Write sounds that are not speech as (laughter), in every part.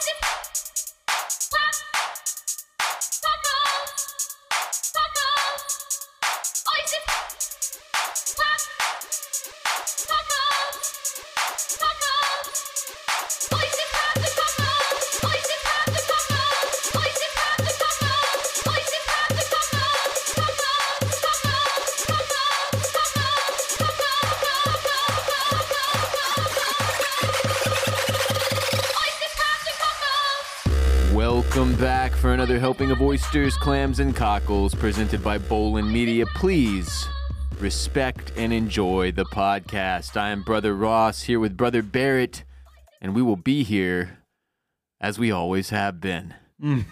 Welcome back for another helping of oysters, clams, and cockles presented by Bolen Media. Please respect and enjoy the podcast. I am Brother Ross here with Brother Barrett, and we will be here as we always have been. (laughs)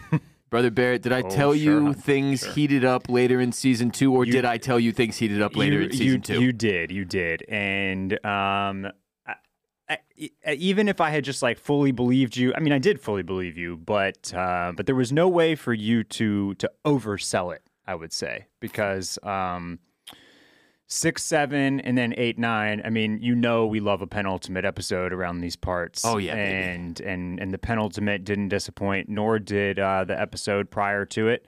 Brother Barrett, did I Oh, tell sure, you things Sure. heated up later in season two, or You- did I tell you things heated up later you, in season you, two? You did, you did, and um, I, I- even if I had just like fully believed you, I mean, I did fully believe you, but uh, but there was no way for you to to oversell it. I would say because um, six, seven, and then eight, nine. I mean, you know, we love a penultimate episode around these parts. Oh, yeah, baby. and and and the penultimate didn't disappoint, nor did uh, the episode prior to it.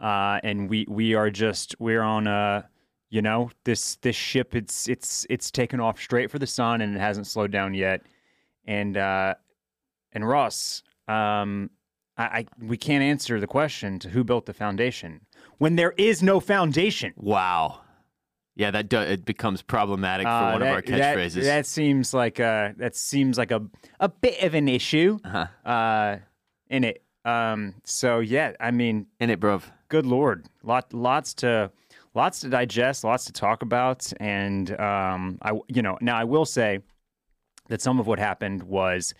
Uh, and we we are just we're on a you know this this ship it's it's it's taken off straight for the sun and it hasn't slowed down yet. And uh, and Ross, um, I, I we can't answer the question to who built the foundation when there is no foundation. wow. Yeah, that do- it becomes problematic for Uh, one that, of our that- catchphrases. That, seems like a that seems like a a bit of an issue uh-huh. uh, in it. Um, so yeah, I mean, In it, bruv. good lord, lot lots to lots to digest, lots to talk about, and um, I you know now I will say that some of what happened was,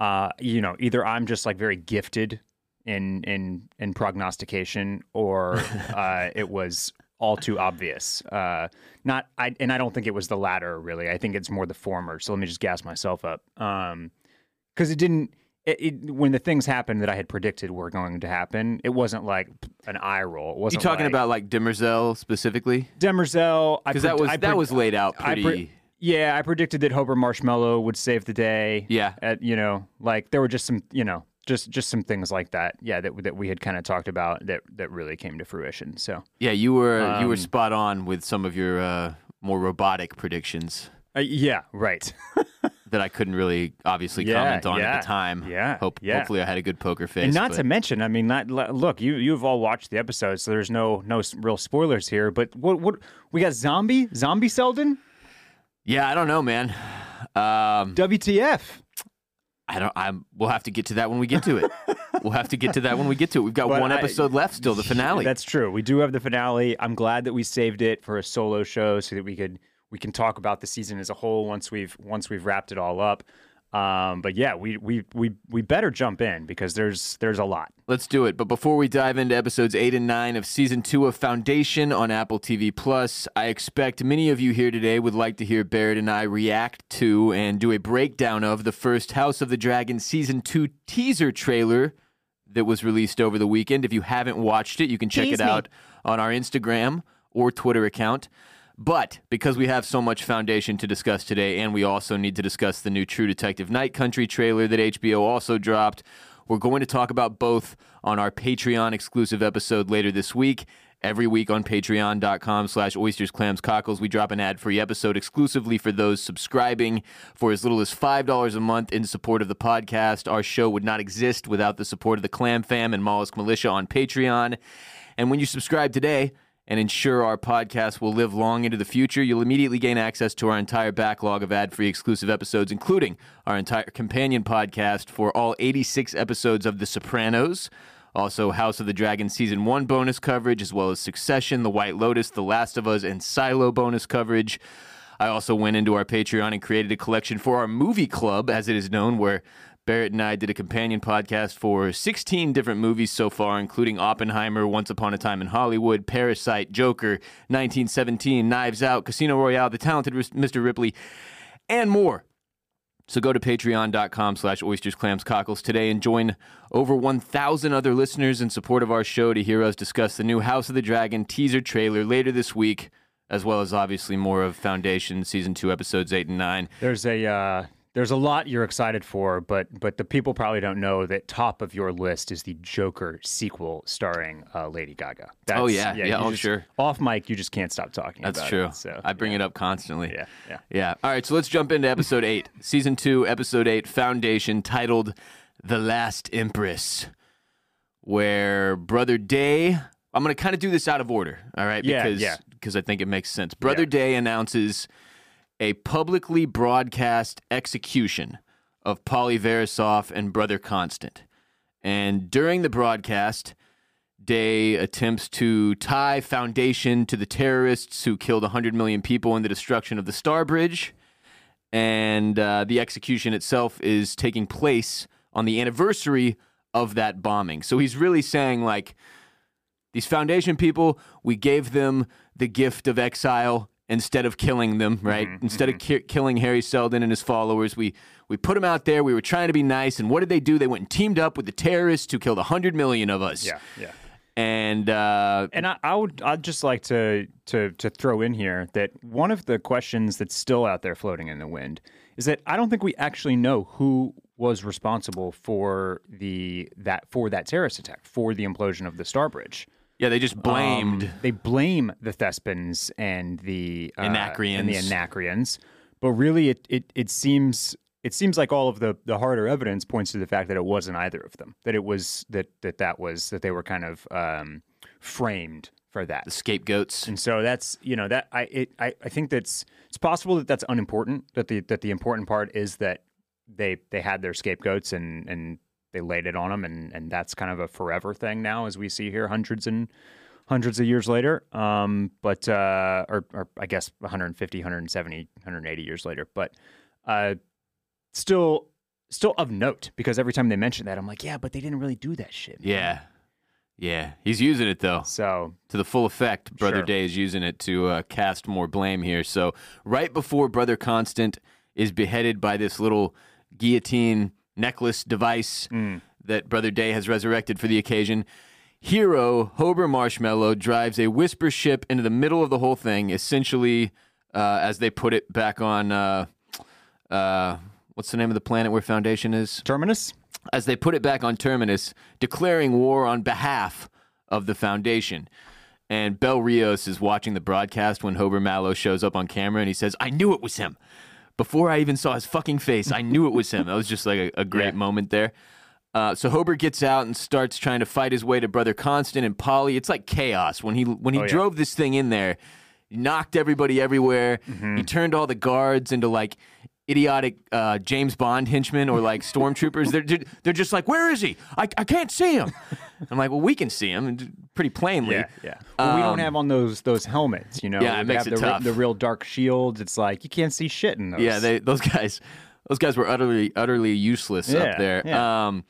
uh, you know, either I'm just like very gifted in in in prognostication, or (laughs) uh, it was all too obvious. Uh, not I, and I don't think it was the latter really. I think it's more the former. So let me just gas myself up. Um, because it didn't. It, it, when the things happened that I had predicted were going to happen, it wasn't like an eye roll. It You wasn't talking like, about like Demerzel specifically? Demerzel? I Because that was I that was laid out pretty. pre- yeah, I predicted that Hober Marshmallow would save the day. yeah, At you know, like there were just some you know just just some things like that. Yeah, that that we had kind of talked about that that really came to fruition. So yeah. You were you were Um, spot on with some of your uh, more robotic predictions uh, yeah, right. (laughs) that I couldn't really obviously Yeah, comment on yeah, at the time. yeah, Hope yeah. hopefully I had a good poker face. and not but- to mention, I mean, not look, you you've all watched the episode, so there's no no real spoilers here. But what what we got? Zombie Zombie Seldon, yeah, I don't know, man. Um, WTF? I don't. I'm. We'll have to get to that when we get to it. (laughs) we'll have to get to that when we get to it. We've got But one I- episode left still, the finale. That's true. We do have the finale. I'm glad that we saved it for a solo show so that we could we can talk about the season as a whole once we've once we've wrapped it all up. Um, but yeah, we we we we better jump in because there's there's a lot. Let's do it. But before we dive into episodes eight and nine of season two of Foundation on Apple TV Plus, I expect many of you here today would like to hear Barrett and I react to and do a breakdown of the first House of the Dragon season two teaser trailer that was released over the weekend. If you haven't watched it, you can check Tease it me. out on our Instagram or Twitter account. But because we have so much foundation to discuss today, and we also need to discuss the new True Detective Night Country trailer that HBO also dropped, we're going to talk about both on our Patreon exclusive episode later this week. Every week on patreon.com slash oysters, clams, cockles, we drop an ad-free episode exclusively for those subscribing for as little as $5 a month in support of the podcast. Our show would not exist without the support of the Clam Fam and Mollusk Militia on Patreon. And when you subscribe today and ensure our podcast will live long into the future, you'll immediately gain access to our entire backlog of ad free exclusive episodes, including our entire companion podcast for all 86 episodes of The Sopranos. Also, House of the Dragon Season 1 bonus coverage, as well as Succession, The White Lotus, The Last of Us, and Silo bonus coverage. I also went into our Patreon and created a collection for our movie club, as it is known, where Barrett and I did a companion podcast for 16 different movies so far, including Oppenheimer, Once Upon a Time in Hollywood, Parasite, Joker, 1917, Knives Out, Casino Royale, The Talented Mr. Ripley, and more. So go to patreon.com slash oysters, clams, cockles today and join over 1,000 other listeners in support of our show to hear us discuss the new House of the Dragon teaser trailer later this week, as well as obviously more of Foundation Season 2, Episodes 8 and 9. There's a uh, there's a lot you're excited for, but but the people probably don't know that top of your list is the Joker sequel starring uh, Lady Gaga. That's, Oh, yeah. Yeah, you oh, just- sure. Off mic, you just can't stop talking. That's about true. It, so I bring yeah. it up constantly. Yeah, yeah. Yeah. All right, so let's jump into episode eight, (laughs) season two, episode eight, Foundation, titled The Last Empress, where Brother Day, I'm going to kind of do this out of order, all right? Yeah, because, yeah. Because I think it makes sense. Brother Yeah. Day announces a publicly broadcast execution of Polly Verisof and Brother Constant. And during the broadcast, Day attempts to tie Foundation to the terrorists who killed 100 million people in the destruction of the Star Bridge. And uh, the execution itself is taking place on the anniversary of that bombing. So he's really saying, like, these Foundation people, we gave them the gift of exile instead of killing them, right? Instead of ki- killing Hari Seldon and his followers, we we put them out there. We were trying to be nice, and what did they do? They went and teamed up with the terrorists who killed hundred million of us. Yeah, yeah. And uh, And I, I would I'd just like to to to throw in here that one of the questions that's still out there floating in the wind is that I don't think we actually know who was responsible for the that for that terrorist attack for the implosion of the Star Bridge. Yeah, they just blamed. Um, they blame the Thespins and the uh, and the Anacreans. Anacreans, but really it, it it seems it seems like all of the the harder evidence points to the fact that it wasn't either of them. That it was that that that was that they were kind of um, framed for that. the scapegoats. And so that's you know that I it I, I think that's it's possible that that's unimportant that the that the important part is that they they had their scapegoats and and they laid it on them and and that's kind of a forever thing now as we see here hundreds and hundreds of years later um but uh or or I guess 150 170 180 years later but uh still still of note because every time they mention that I'm like yeah but they didn't really do that shit Yeah, yeah, he's using it though. so to the full effect. Brother Sure. Day is using it to uh, cast more blame here. So right before Brother Constant is beheaded by this little guillotine necklace device Mm. that Brother Day has resurrected for the occasion. Hero Hober Marshmallow drives a whisper ship into the middle of the whole thing, essentially, uh, as they put it back on. Uh, uh, what's the name of the planet where Foundation is? Terminus as they put it back on Terminus, declaring war on behalf of the Foundation. And Bel Riose is watching the broadcast when Hober Mallow shows up on camera and he says, I knew it was him. Before I even saw his fucking face, I knew it was him. That was just like a, a great Yeah. moment there. Uh, so Hober gets out and starts trying to fight his way to Brother Constant and Polly. It's like chaos when he when he Oh, yeah. drove this thing in there. Knocked everybody everywhere. Mm-hmm. He turned all the guards into like idiotic uh, James Bond henchmen or like stormtroopers. they're they're just like, where is he? I, I can't see him. I'm like, well, we can see him pretty plainly. Yeah, yeah. Well, we don't Um, have on those those helmets, you know. Yeah, it They makes have it the, re- tough. the real dark shields. It's like you can't see shit in those. Yeah, they those guys those guys were utterly utterly useless Yeah, up there. yeah. Um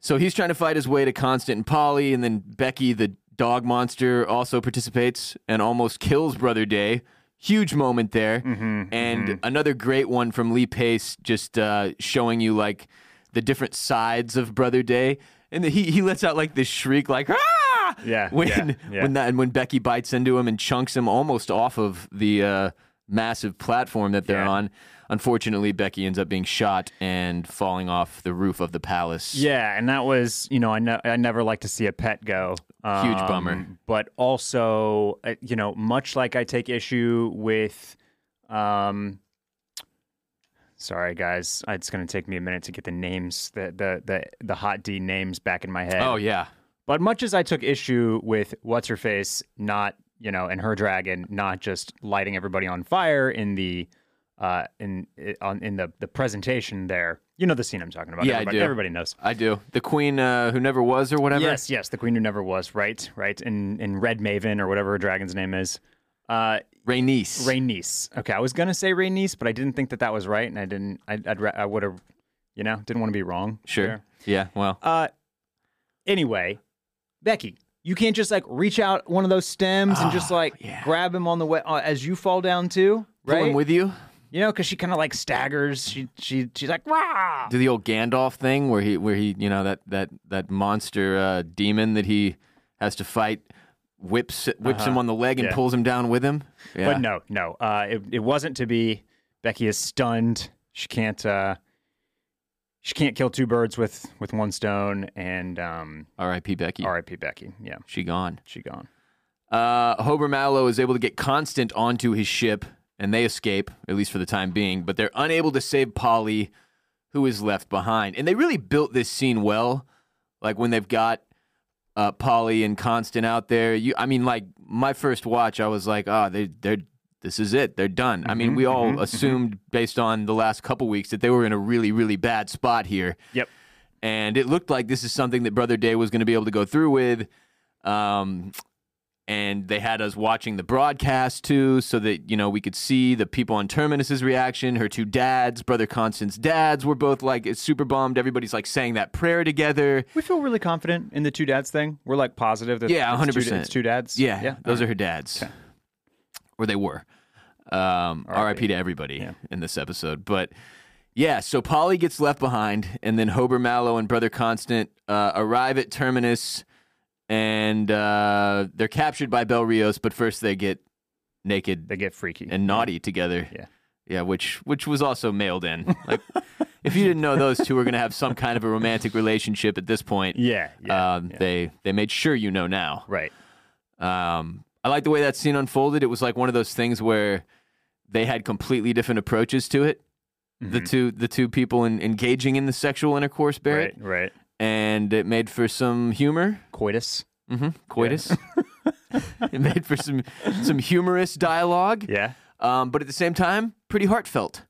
so he's trying to fight his way to Constant and Polly, and then Becky, the dog monster, also participates and almost kills Brother Day. Huge moment there. Mm-hmm, and another great one from Lee Pace, just uh, showing you like the different sides of Brother Day. And he, he lets out like this shriek, like, ah! Yeah, When, yeah, yeah. when, that, and when Becky bites into him and chunks him almost off of the uh, massive platform that they're Yeah. on. Unfortunately, Becky ends up being shot and falling off the roof of the palace. Yeah, and that was, you know, I, ne- I never like to see a pet go. Huge Um, bummer. But also, uh, you know, much like I take issue with, um, sorry guys, it's going to take me a minute to get the names, the the the the hot D names back in my head. Oh, yeah. But much as I took issue with what's her face not, you know, and her dragon not just lighting everybody on fire in the uh in on in the the presentation there. You know the scene I'm talking about. Yeah, I everybody, do. everybody knows. I do. The queen uh, who never was or whatever. Yes, yes, the queen who never was, right? Right. In in Red Maven or whatever her dragon's name is. Uh Rhaenys. Rhaenys. Okay, I was going to say Rhaenys, but I didn't think that that was right and I didn't I I'd, I would have you know, didn't want to be wrong. Sure. there. Yeah, well. Uh, anyway, Becky, you can't just like reach out one of those stems and just Oh, like yeah. grab him on the way uh, as you fall down too, Right? Pull him with you. you know, because she kind of like staggers. She she she's like, Wah! Do the old Gandalf thing where he where he you know that that that monster uh, demon that he has to fight whips whips him on the leg and Uh-huh. Yeah. pulls him down with him. Yeah. But no, no, uh, it it wasn't to be. Becky is stunned. she can't uh, she can't kill two birds with with one stone. And um, R.I.P. Becky. R.I.P. Becky. Yeah, She gone. she gone. Uh, Hober Mallow is able to get Constant onto his ship, and they escape, at least for the time being. But they're unable to save Polly, who is left behind. And they really built this scene well. Like when they've got uh, Polly and Constant out there. You, I mean, like my first watch, I was like, oh, they, they're. This is it. They're done. I mean, Mhm, we all mhm, mhm. assumed based on the last couple weeks that they were in a really, really bad spot here. Yep. And it looked like this is something that Brother Day was going to be able to go through with. Um, and they had us watching the broadcast too, so that you know we could see the people on Terminus's reaction. Her two dads, Brother Constant's dads, were both like it's super bummed. Everybody's like saying that prayer together. We feel really confident in the two dads thing. We're like positive that Yeah, 100%. It's two dads. Yeah, yeah. those All are her dads, Okay. Or they were. Um, R.I.P. To everybody Yeah. in this episode, but. Yeah, so Polly gets left behind, and then Hober Mallow and Brother Constant uh, arrive at Terminus, and uh, they're captured by Bel Riose. But first, they get naked They get freaky and naughty together. Yeah. Yeah, which which was also mailed in. (laughs) Like if you didn't know those two were going to have some kind of a romantic relationship at this point, Yeah, yeah, um, yeah. they they made sure you know now. right. Um, I like the way that scene unfolded. It was like one of those things where they had completely different approaches to it. The Mhm. two the two people in, engaging in the sexual intercourse, Barrett, Right, right. and it made for some humor. Coitus. hmm Coitus. (laughs) (laughs) it made for some some humorous dialogue. Yeah. um, but at the same time, pretty heartfelt.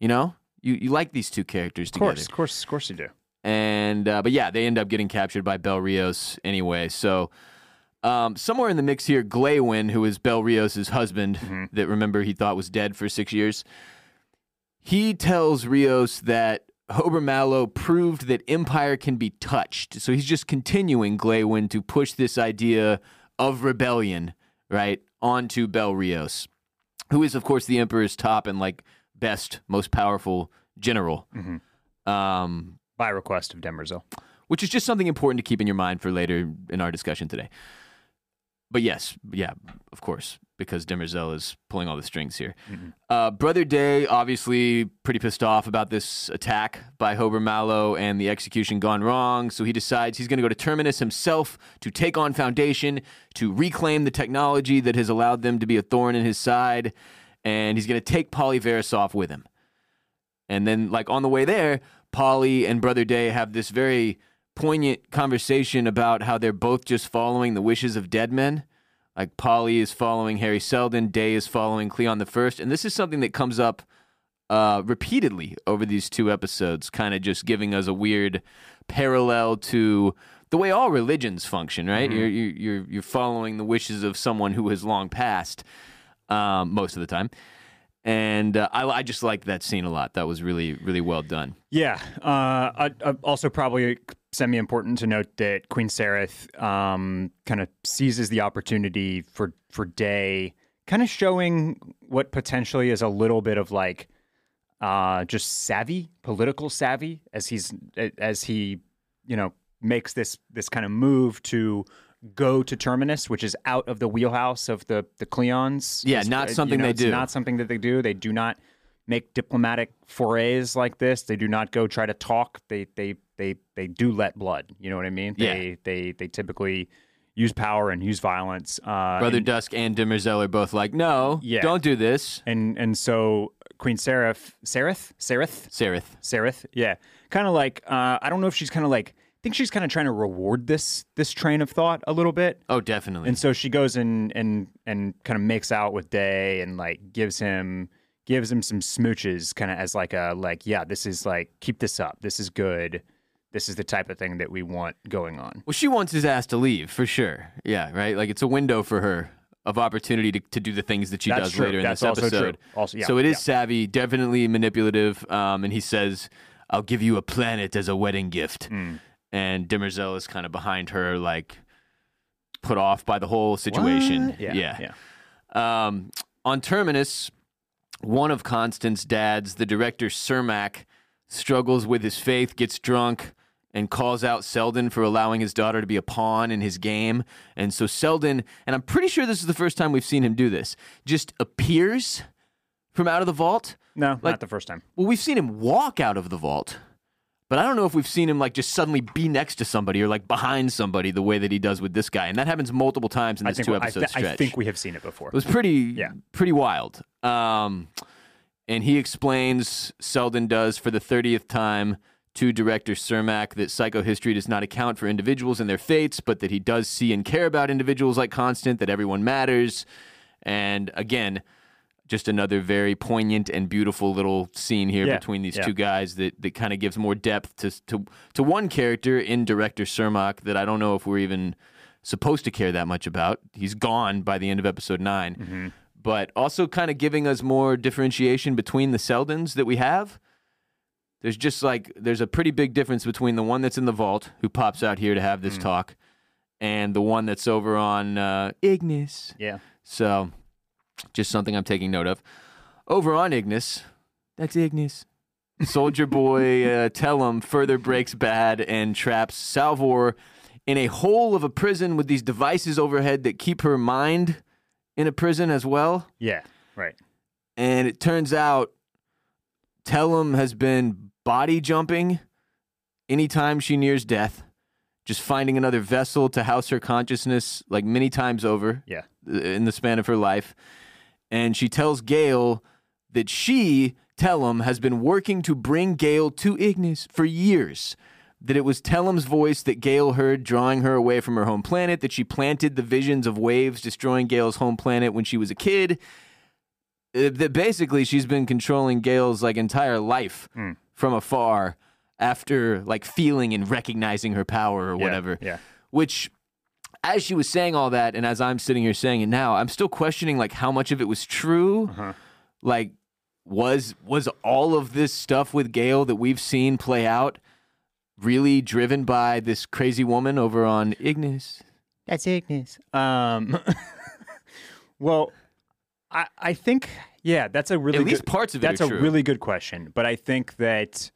You know, you you like these two characters Of course, of course, of course you do. and uh, but yeah, they end up getting captured by Bel Riose anyway. So um, somewhere in the mix here, Glawen, who is Bel Riose' husband, Mhm. that remember he thought was dead for six years, he tells Riose that. Hober Mallow proved that empire can be touched. So he's just continuing Glawen to push this idea of rebellion, right, onto Bel Riose, who is, of course, the Emperor's top and like best, most powerful general. Mhm. Um, By request of Demerzel. which is just something important to keep in your mind for later in our discussion today. But yes, yeah, of course, because Demerzel is pulling all the strings here. Mhm. Uh, Brother Day, obviously, pretty pissed off about this attack by Hober Mallow and the execution gone wrong. So he decides he's going to go to Terminus himself to take on Foundation, to reclaim the technology that has allowed them to be a thorn in his side. And he's going to take Polly Verisof with him. And then, like, on the way there, Polly and Brother Day have this very poignant conversation about how they're both just following the wishes of dead men. Like Polly is following Hari Seldon, Day is following Cleon the First, and this is something that comes up uh, repeatedly over these two episodes, kind of just giving us a weird parallel to the way all religions function. Right? Mhm. You're, you're you're you're following the wishes of someone who has long passed, um, most of the time. And uh, I, I just liked that scene a lot. That was really, really well done. Yeah. Uh, I, I also probably semi important to note that Queen Sareth um, kind of seizes the opportunity for for Day, kind of showing what potentially is a little bit of like uh, just savvy, political savvy, as he's as he you know makes this this kind of move to go to Terminus, which is out of the wheelhouse of the the Cleons. Yeah, not uh, something you know, they do. Not something that they do. They do not make diplomatic forays like this. They do not go try to talk. They they they they do let blood. You know what I mean? Yeah. They they they typically use power and use violence. Uh, Brother and, Dusk and Demerzel are both like, no, Yeah. don't do this. and and so Queen Seraph, Sareth, Sareth, Sareth. Sareth, yeah, kind of like uh, I don't know if she's kind of like I think she's kind of trying to reward this this train of thought a little bit. Oh, definitely. And so she goes and and and kind of makes out with Day and like gives him gives him some smooches kind of as like a like yeah this is like keep this up this is good this is the type of thing that we want going on. well, she wants his ass to leave for sure. Yeah, right. Like it's a window for her of opportunity to, to do the things that she That's does true. later in this also true. episode. Also, yeah, so it is yeah. savvy, definitely manipulative. Um, and he says, "I'll give you a planet as a wedding gift." Mm. And Demerzel is kind of behind her, like put off by the whole situation. Yeah, yeah. yeah. Um, on Terminus, one of Constance's dads, the director Sermak, struggles with his faith, gets drunk, and calls out Seldon for allowing his daughter to be a pawn in his game. And so Seldon, and I'm pretty sure this is the first time we've seen him do this, just appears from out of the vault? No, Like- not the first time. Well, we've seen him walk out of the vault, but I don't know if we've seen him like just suddenly be next to somebody or like behind somebody the way that he does with this guy, and that happens multiple times in I this two I, episode th- stretch. I think we have seen it before. It was pretty, Yeah. pretty wild. Um, and he explains, Seldon does for the thirtieth time to director Sermak that psychohistory does not account for individuals and their fates, but that he does see and care about individuals like Constant, that everyone matters. And again, just another very poignant and beautiful little scene here Yeah, between these yeah. two guys that, that kind of gives more depth to, to to one character in director Sermak that I don't know if we're even supposed to care that much about. He's gone by the end of episode 9 Mm-hmm. but also kind of giving us more differentiation between the Seldons that we have. There's just like there's a pretty big difference between the one that's in the vault who pops out here to have Mm. this talk, and the one that's over on uh, Ignis. yeah. So, just something I'm taking note of. Over on Ignis, that's Ignis. Soldier (laughs) Boy uh, Tellem further breaks bad and traps Salvor in a hole of a prison with these devices overhead that keep her mind in a prison as well. Yeah. Right. And it turns out Tellem has been body jumping anytime she nears death, just finding another vessel to house her consciousness like many times over Yeah. in the span of her life. And she tells Gaal that she, Tellem, has been working to bring Gaal to Ignis for years. That it was Tellem's voice that Gaal heard drawing her away from her home planet, that she planted the visions of waves destroying Gaal's home planet when she was a kid. Uh, That basically she's been controlling Gaal's like entire life Mm. from afar after like feeling and recognizing her power or Yeah, whatever Yeah. which as she was saying all that and as i'm sitting here saying it now i'm still questioning like how much of it was true Uh-huh. like was was all of this stuff with gaal that we've seen play out really driven by this crazy woman over on ignis That's Ignis. Um, (laughs) well, I I think yeah, that's a really at least good, parts of it that's are a true. really good question. But I think that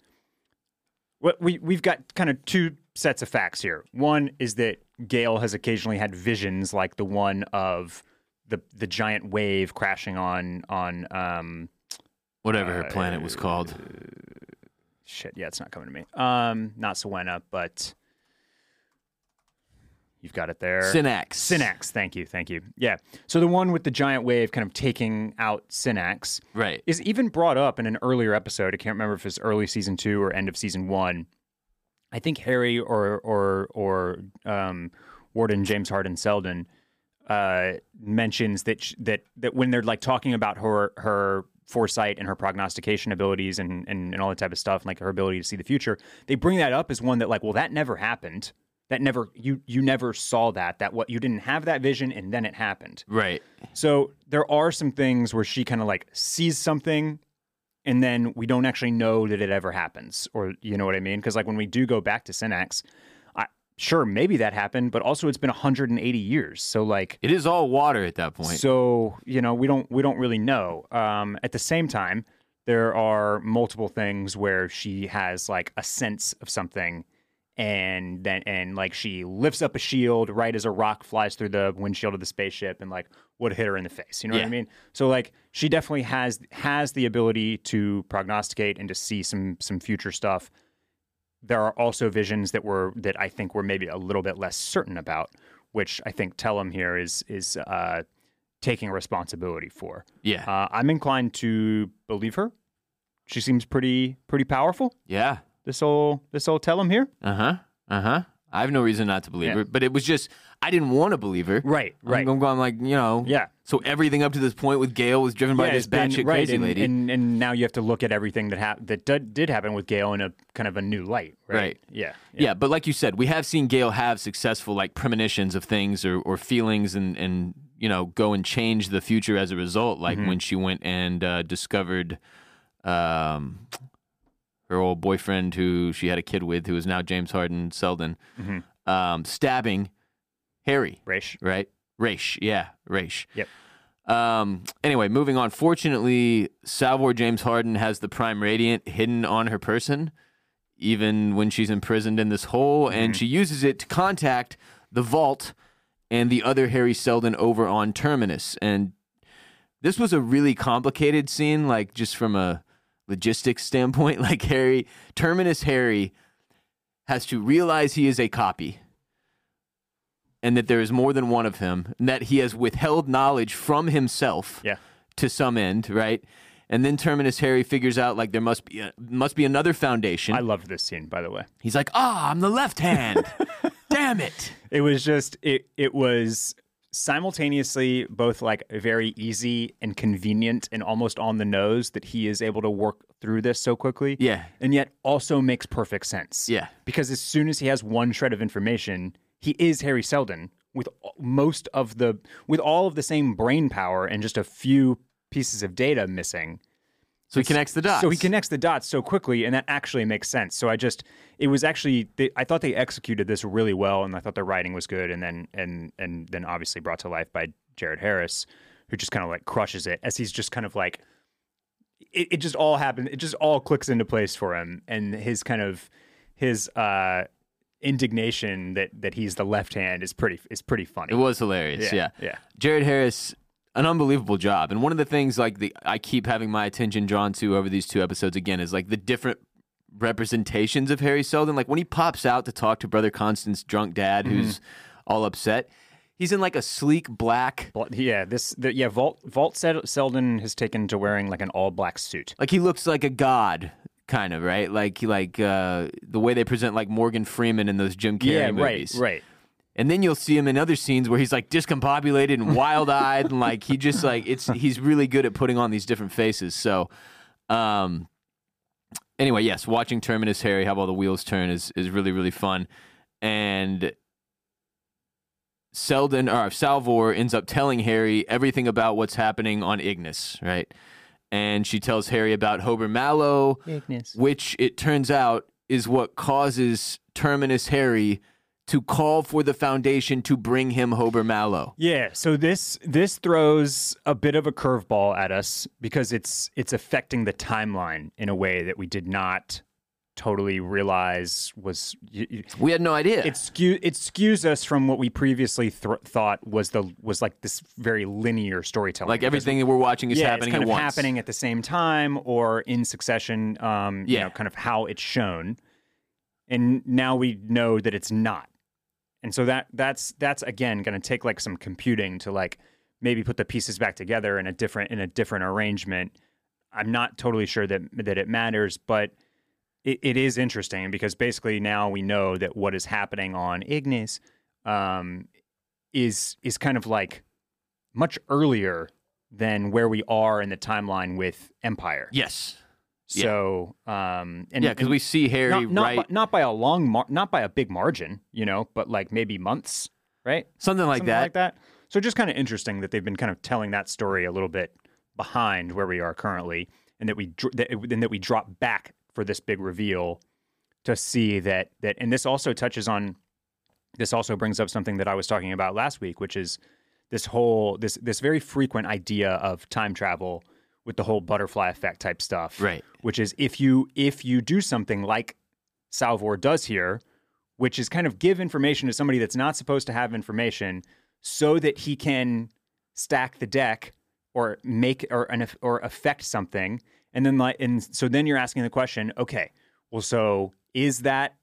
what we we've got kind of two sets of facts here. One is that Gaal has occasionally had visions like the one of the the giant wave crashing on on um whatever her planet was called shit yeah it's not coming to me um not Siwenna but you've got it there synnax Synnax, thank you, thank you. Yeah. So the one with the giant wave kind of taking out Synnax right is even brought up in an earlier episode. I can't remember if it's early season two or end of season one. I think Hari or or or um, Warden James Harden Seldon uh, mentions that sh- that that when they're like talking about her her foresight and her prognostication abilities and, and and all that type of stuff, like her ability to see the future, they bring that up as one that like, well, that never happened. That never you you never saw that. That what you didn't have that vision and then it happened. right So there are some things where she kind of like sees something and then we don't actually know that it ever happens or you know what I mean? Because like when we do go back to Synnax, I sure maybe that happened, but also it's been 180 years. So like it is all water at that point so you know we don't we don't really know. Um, at the same time, there are multiple things where she has like a sense of something, and then and like she lifts up a shield right as a rock flies through the windshield of the spaceship and like would hit her in the face. You know what I mean? So like she definitely has has the ability to prognosticate and to see some some future stuff. There are also visions that were that I think were maybe a little bit less certain about, which I think Tellem here is is uh, taking responsibility for. yeah Uh, I'm inclined to believe her. She seems pretty pretty powerful. yeah This old this old Tellem here. uh-huh uh-huh i have no reason not to believe Yeah. her but it was just i didn't want to believe her Right, right. I'm, I'm like you know Yeah. So everything up to this point with Gaal was driven by this batshit right, crazy and, lady. And, and now you have to look at everything that hap- that did, did happen with Gaal in a kind of a new light. Right. Right. Yeah. yeah. but like you said, we have seen Gaal have successful like premonitions of things or, or feelings and, and you know go and change the future as a result. Like Mm-hmm. when she went and uh, discovered um, her old boyfriend who she had a kid with, who is now James Harden Seldon, Mm-hmm. um, stabbing Hari. Raych. right? Raych, yeah, Raych. Yep. Um, anyway, moving on. Fortunately, Salvor James Harden has the Prime Radiant hidden on her person, even when she's imprisoned in this hole, and she uses it to contact the Vault and the other Hari Seldon over on Terminus. And this was a really complicated scene, like just from a logistics standpoint. (laughs) Like Hari, Terminus Hari has to realize he is a copy and that there is more than one of him, and that he has withheld knowledge from himself Yeah. to some end, right? And then Terminus Hari figures out like there must be a, must be another foundation. I loved this scene, by the way. He's like, "Ah, I'm the left hand. (laughs) Damn it!" It was just it it was simultaneously both like very easy and convenient and almost on the nose that he is able to work through this so quickly. Yeah. And yet also makes perfect sense. Yeah. Because as soon as he has one shred of information, he is Hari Seldon with most of the with all of the same brain power and just a few pieces of data missing. So he connects the dots. So he connects the dots so quickly, and that actually makes sense. So I just, it was actually, they, I thought they executed this really well, and I thought the writing was good, and then and and then obviously brought to life by Jared Harris, who just kind of like crushes it as he's just kind of like, it, it just all happened, it just all clicks into place for him, and his kind of his uh indignation that that he's the left hand is pretty is pretty funny. It was hilarious. Yeah. yeah. Jared Harris, an unbelievable job. And one of the things like the I keep having my attention drawn to over these two episodes again is like the different representations of Hari Seldon. Like when he pops out to talk to Brother Constant's drunk dad who's all upset. He's in like a sleek black Yeah, this the, yeah Vault Vault Sel- Seldon has taken to wearing like an all black suit. like he looks like a god kind of, right? Like like uh the way they present like Morgan Freeman in those Jim Carrey yeah, movies. right, right. And then you'll see him in other scenes where he's like discombobulated and wild-eyed and like he just like it's he's really good at putting on these different faces. So um anyway, yes, watching Terminus Hari have all the wheels turn is is really really fun. And Seldon or Salvor ends up telling Hari everything about what's happening on Ignis, right? And she tells Hari about Hober Mallow, Ignis. which it turns out is what causes Terminus Hari to call for the Foundation to bring him Hober Mallow. Yeah, so this this throws a bit of a curveball at us because it's it's affecting the timeline in a way that we did not totally realize was We had no idea. it skew it skews us from what we previously th- thought was the was like this very linear storytelling. like Because everything that we're watching is yeah, happening it's kind at of once. happening at the same time or in succession. Um, you Yeah. know, kind of how it's shown, and now we know that it's not. And so that that's that's again going to take like some computing to like maybe put the pieces back together in a different in a different arrangement. I'm not totally sure that that it matters, but it, it is interesting because basically now we know that what is happening on Ignis um, is is kind of like much earlier than where we are in the timeline with Empire. Yes. Yeah. So, um, and Yeah, because we see Hari not, not, right by, not by a long, mar- not by a big margin, you know, but like maybe months, right? something like Something that. like that. So just kind of interesting that they've been kind of telling that story a little bit behind where we are currently, and that we dr- that, and that we drop back for this big reveal to see that that and this also touches on this also brings up something that I was talking about last week, which is this whole this this very frequent idea of time travel with the whole butterfly effect type stuff Right. which is if you if you do something like Salvor does here, which is kind of give information to somebody that's not supposed to have information, so that he can stack the deck or make or an, or affect something, and then like and so then you're asking the question, okay, well, so is that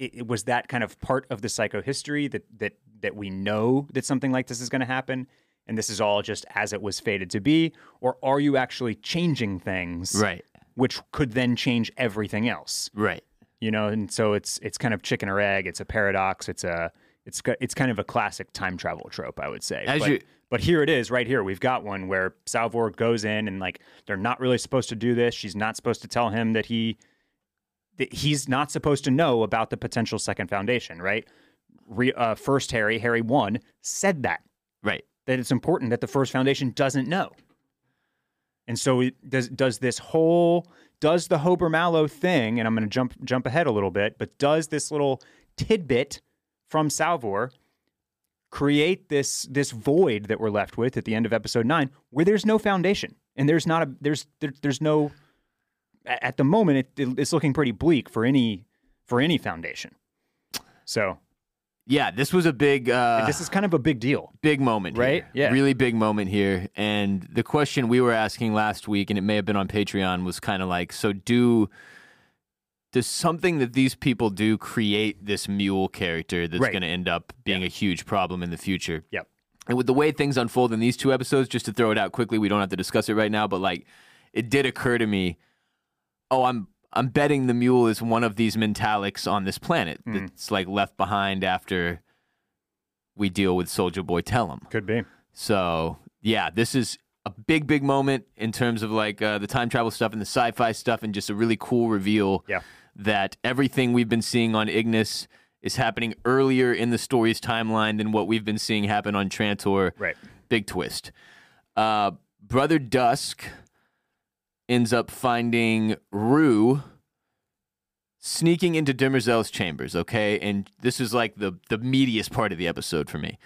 it, it- was that kind of part of the psychohistory that that that we know that something like this is going to happen? And this is all just as it was fated to be, or are you actually changing things? Right. which could then change everything else. Right. You know, and so it's it's kind of chicken or egg. It's a paradox. It's a it's it's kind of a classic time travel trope, I would say. As but, you- but here it is, right here. We've got one where Salvor goes in and like they're not really supposed to do this. She's not supposed to tell him that he that he's not supposed to know about the potential second foundation, right? Re, uh, first Hari, Hari one said that Right. That it's important that the first foundation doesn't know. And so it does does this whole does the Hober Mallow thing, and I'm going to jump jump ahead a little bit, but does this little tidbit from Salvor create this this void that we're left with at the end of episode nine, where there's no foundation and there's not a there's there, there's no at the moment it, it's looking pretty bleak for any for any foundation. So yeah, this was a big, uh, this is kind of a big deal. big moment, Right? here. Yeah. really big moment here. And the question we were asking last week, and it may have been on Patreon, was kind of like, so do does something that these people do create this mule character that's Right. going to end up being a huge problem in the future? Yep. And with the way things unfold in these two episodes, just to throw it out quickly, we don't have to discuss it right now, but like it did occur to me, oh, I'm I'm betting the mule is one of these mentalics on this planet Hmm. that's like left behind after we deal with Soldier Boy Tellem. Could be. So yeah, this is a big, big moment in terms of like uh, the time travel stuff and the sci-fi stuff, and just a really cool reveal Yeah. that everything we've been seeing on Ignis is happening earlier in the story's timeline than what we've been seeing happen on Trantor. Right. Big twist. Uh, Brother Dusk ends up finding Rue sneaking into Demerzel's chambers, okay? And this is like the, the meatiest part of the episode for me.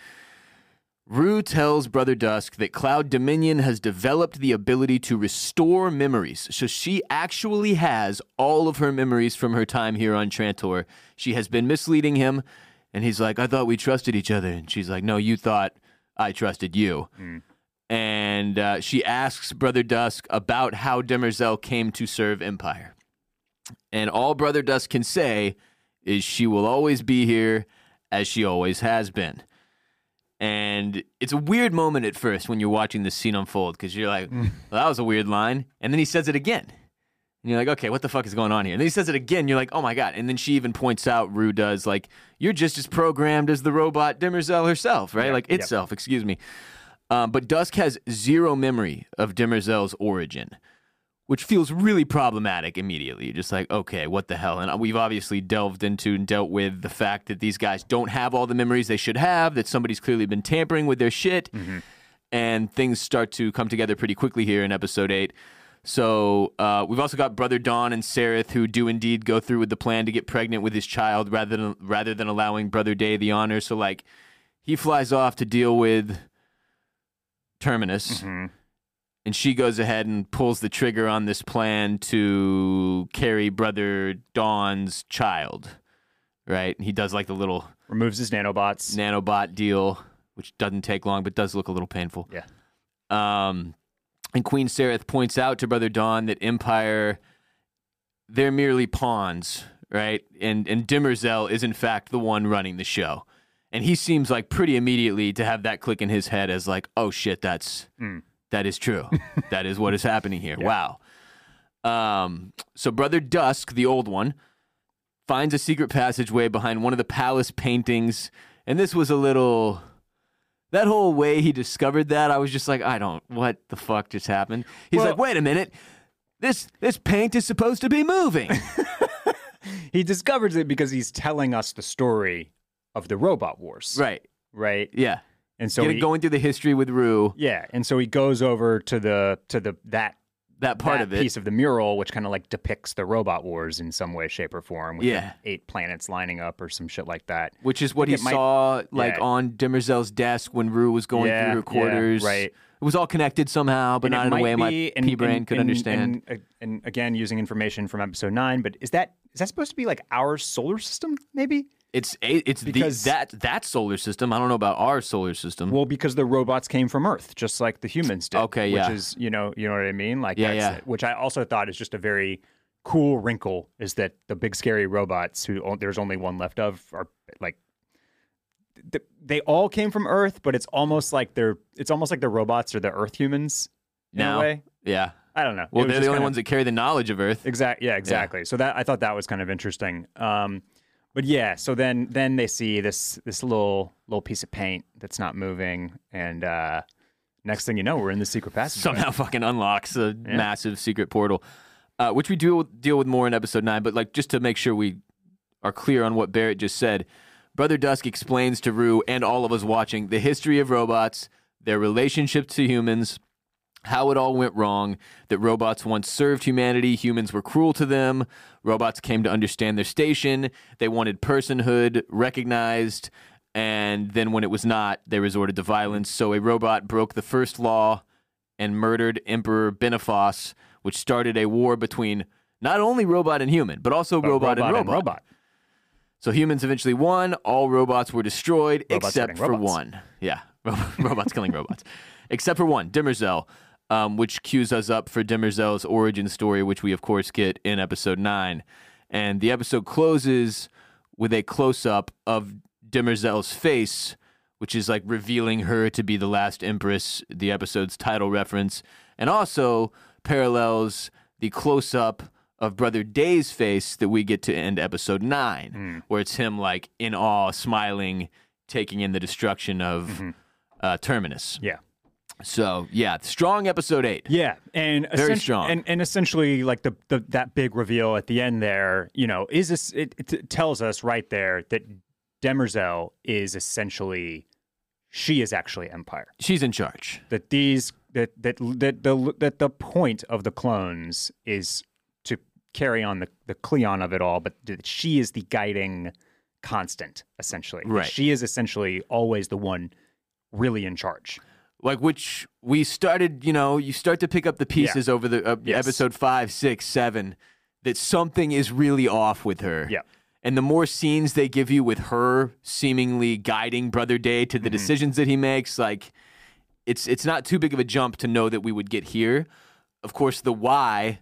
Rue tells Brother Dusk that Cloud Dominion has developed the ability to restore memories. So she actually has all of her memories from her time here on Trantor. She has been misleading him, and he's like, I thought we trusted each other. And she's like, No, you thought I trusted you. Mm. And uh, she asks Brother Dusk about how Demerzel came to serve Empire. And all Brother Dusk can say is she will always be here as she always has been. And it's a weird moment at first when you're watching this scene unfold because you're like, well, that was a weird line. And then he says it again. And you're like, okay, what the fuck is going on here? And then he says it again. You're like, oh my God. And then she even points out, Rue does, like, you're just as programmed as the robot Demerzel herself, right? Yep, like yep. itself, excuse me. Um, but Dusk has zero memory of Demerzel's origin, which feels really problematic immediately. You're just like, okay, what the hell? And we've obviously delved into and dealt with the fact that these guys don't have all the memories they should have, that somebody's clearly been tampering with their shit, and things start to come together pretty quickly here in episode eight. So uh, we've also got Brother Dawn and Sareth who do indeed go through with the plan to get pregnant with his child rather than rather than allowing Brother Day the honor. So like he flies off to deal with Terminus Mhm. and she goes ahead and pulls the trigger on this plan to carry brother Dawn's child. Right? And he does like the little Removes his nanobots. nanobot deal, which doesn't take long but does look a little painful. Yeah. Um and Queen Sareth points out to Brother Dawn that Empire they're merely pawns, right? And and Demerzel is in fact the one running the show. And he seems like pretty immediately to have that click in his head as like, oh shit, that's Mm. that is true. (laughs) that is what is happening here. Wow. Um, so Brother Dusk, the old one, finds a secret passageway behind one of the palace paintings, and this was a little. That whole way he discovered that, I was just like, I don't. What the fuck just happened? He's Well- like, wait a minute. This this paint is supposed to be moving. (laughs) He discovers it because he's telling us the story of the robot wars. right. Right. Yeah. And so he, going through the history with Rue. yeah, and so he goes over to the to the that That part that of it. piece of the mural, which kind of like depicts the robot wars in some way, shape, or form. With Yeah. eight planets lining up or some shit like that. which is what he might- saw like yeah. on Demerzel's desk when Rue was going Yeah, through her yeah, quarters. right. It was all connected somehow, but And not in a way my be- and- pea brain and- could and- understand. And, uh, and again, using information from episode nine, but is that is that supposed to be like our solar system? Maybe. It's it's because- the, that that solar system. I don't know about our solar system. Well, because the robots came from Earth, just like the humans did. Okay, yeah. Which is, you know, you know what I mean? Like, Yeah, that's, yeah. Which I also thought is just a very cool wrinkle is that the big scary robots who there's only one left of are like they all came from Earth, but it's almost like they're it's almost like the robots are the Earth humans in Now, a way. yeah. I don't know. Well, they're the only ones that carry the knowledge of Earth. Exactly. Yeah, exactly. So that I thought that was kind of interesting. Um, but yeah, so then then they see this this little little piece of paint that's not moving, and uh, next thing you know, we're in the secret passage. Somehow, fucking unlocks a massive secret portal, uh, which we do deal with more in episode nine. But like, just to make sure we are clear on what Barrett just said, Brother Dusk explains to Rue and all of us watching the history of robots, their relationship to humans, how it all went wrong, that robots once served humanity, humans were cruel to them, robots came to understand their station, they wanted personhood recognized, and then when it was not, they resorted to violence. So a robot broke the first law and murdered Emperor Benephos, which started a war between not only robot and human, but also But robot, and robot. robot. So humans eventually won. All robots were destroyed Robots except for robots. one. Yeah, (laughs) robots killing robots, except for one, Demerzel, um, which cues us up for Demerzel's origin story, which we of course get in episode nine. And the episode closes with a close up of Demerzel's face, which is like revealing her to be the last empress, the episode's title reference, and also parallels the close up of Brother Day's face that we get to end episode nine, where it's him like in awe, smiling, taking in the destruction of uh, Terminus. Yeah. So yeah, strong episode eight. Yeah, and Very strong. and and essentially like the, the that big reveal at the end there, you know, is this it, it tells us right there that Demerzel is essentially she is actually Empire. She's in charge. That these that that that the that the point of the clones is to carry on the the Cleon of it all, but that she is the guiding constant essentially. Right. She is essentially always the one really in charge. Like which we started you know you start to pick up the pieces over the uh, Yes. episode five six seven that something is really off with her Yeah. and the more scenes they give you with her seemingly guiding brother day to the decisions that he makes like it's it's not too big of a jump to know that we would get here of course the why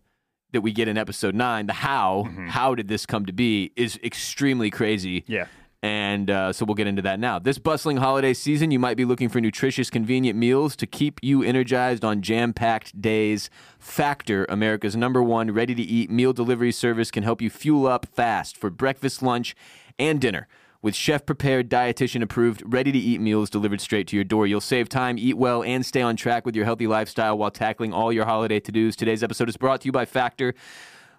that we get in episode 9 the how how did this come to be is extremely crazy Yeah. And uh, so we'll get into that now. This bustling holiday season, you might be looking for nutritious, convenient meals to keep you energized on jam packed days. Factor, America's number one ready to eat meal delivery service, can help you fuel up fast for breakfast, lunch, and dinner. With chef prepared, dietitian approved, ready to eat meals delivered straight to your door, you'll save time, eat well, and stay on track with your healthy lifestyle while tackling all your holiday to dos. Today's episode is brought to you by Factor.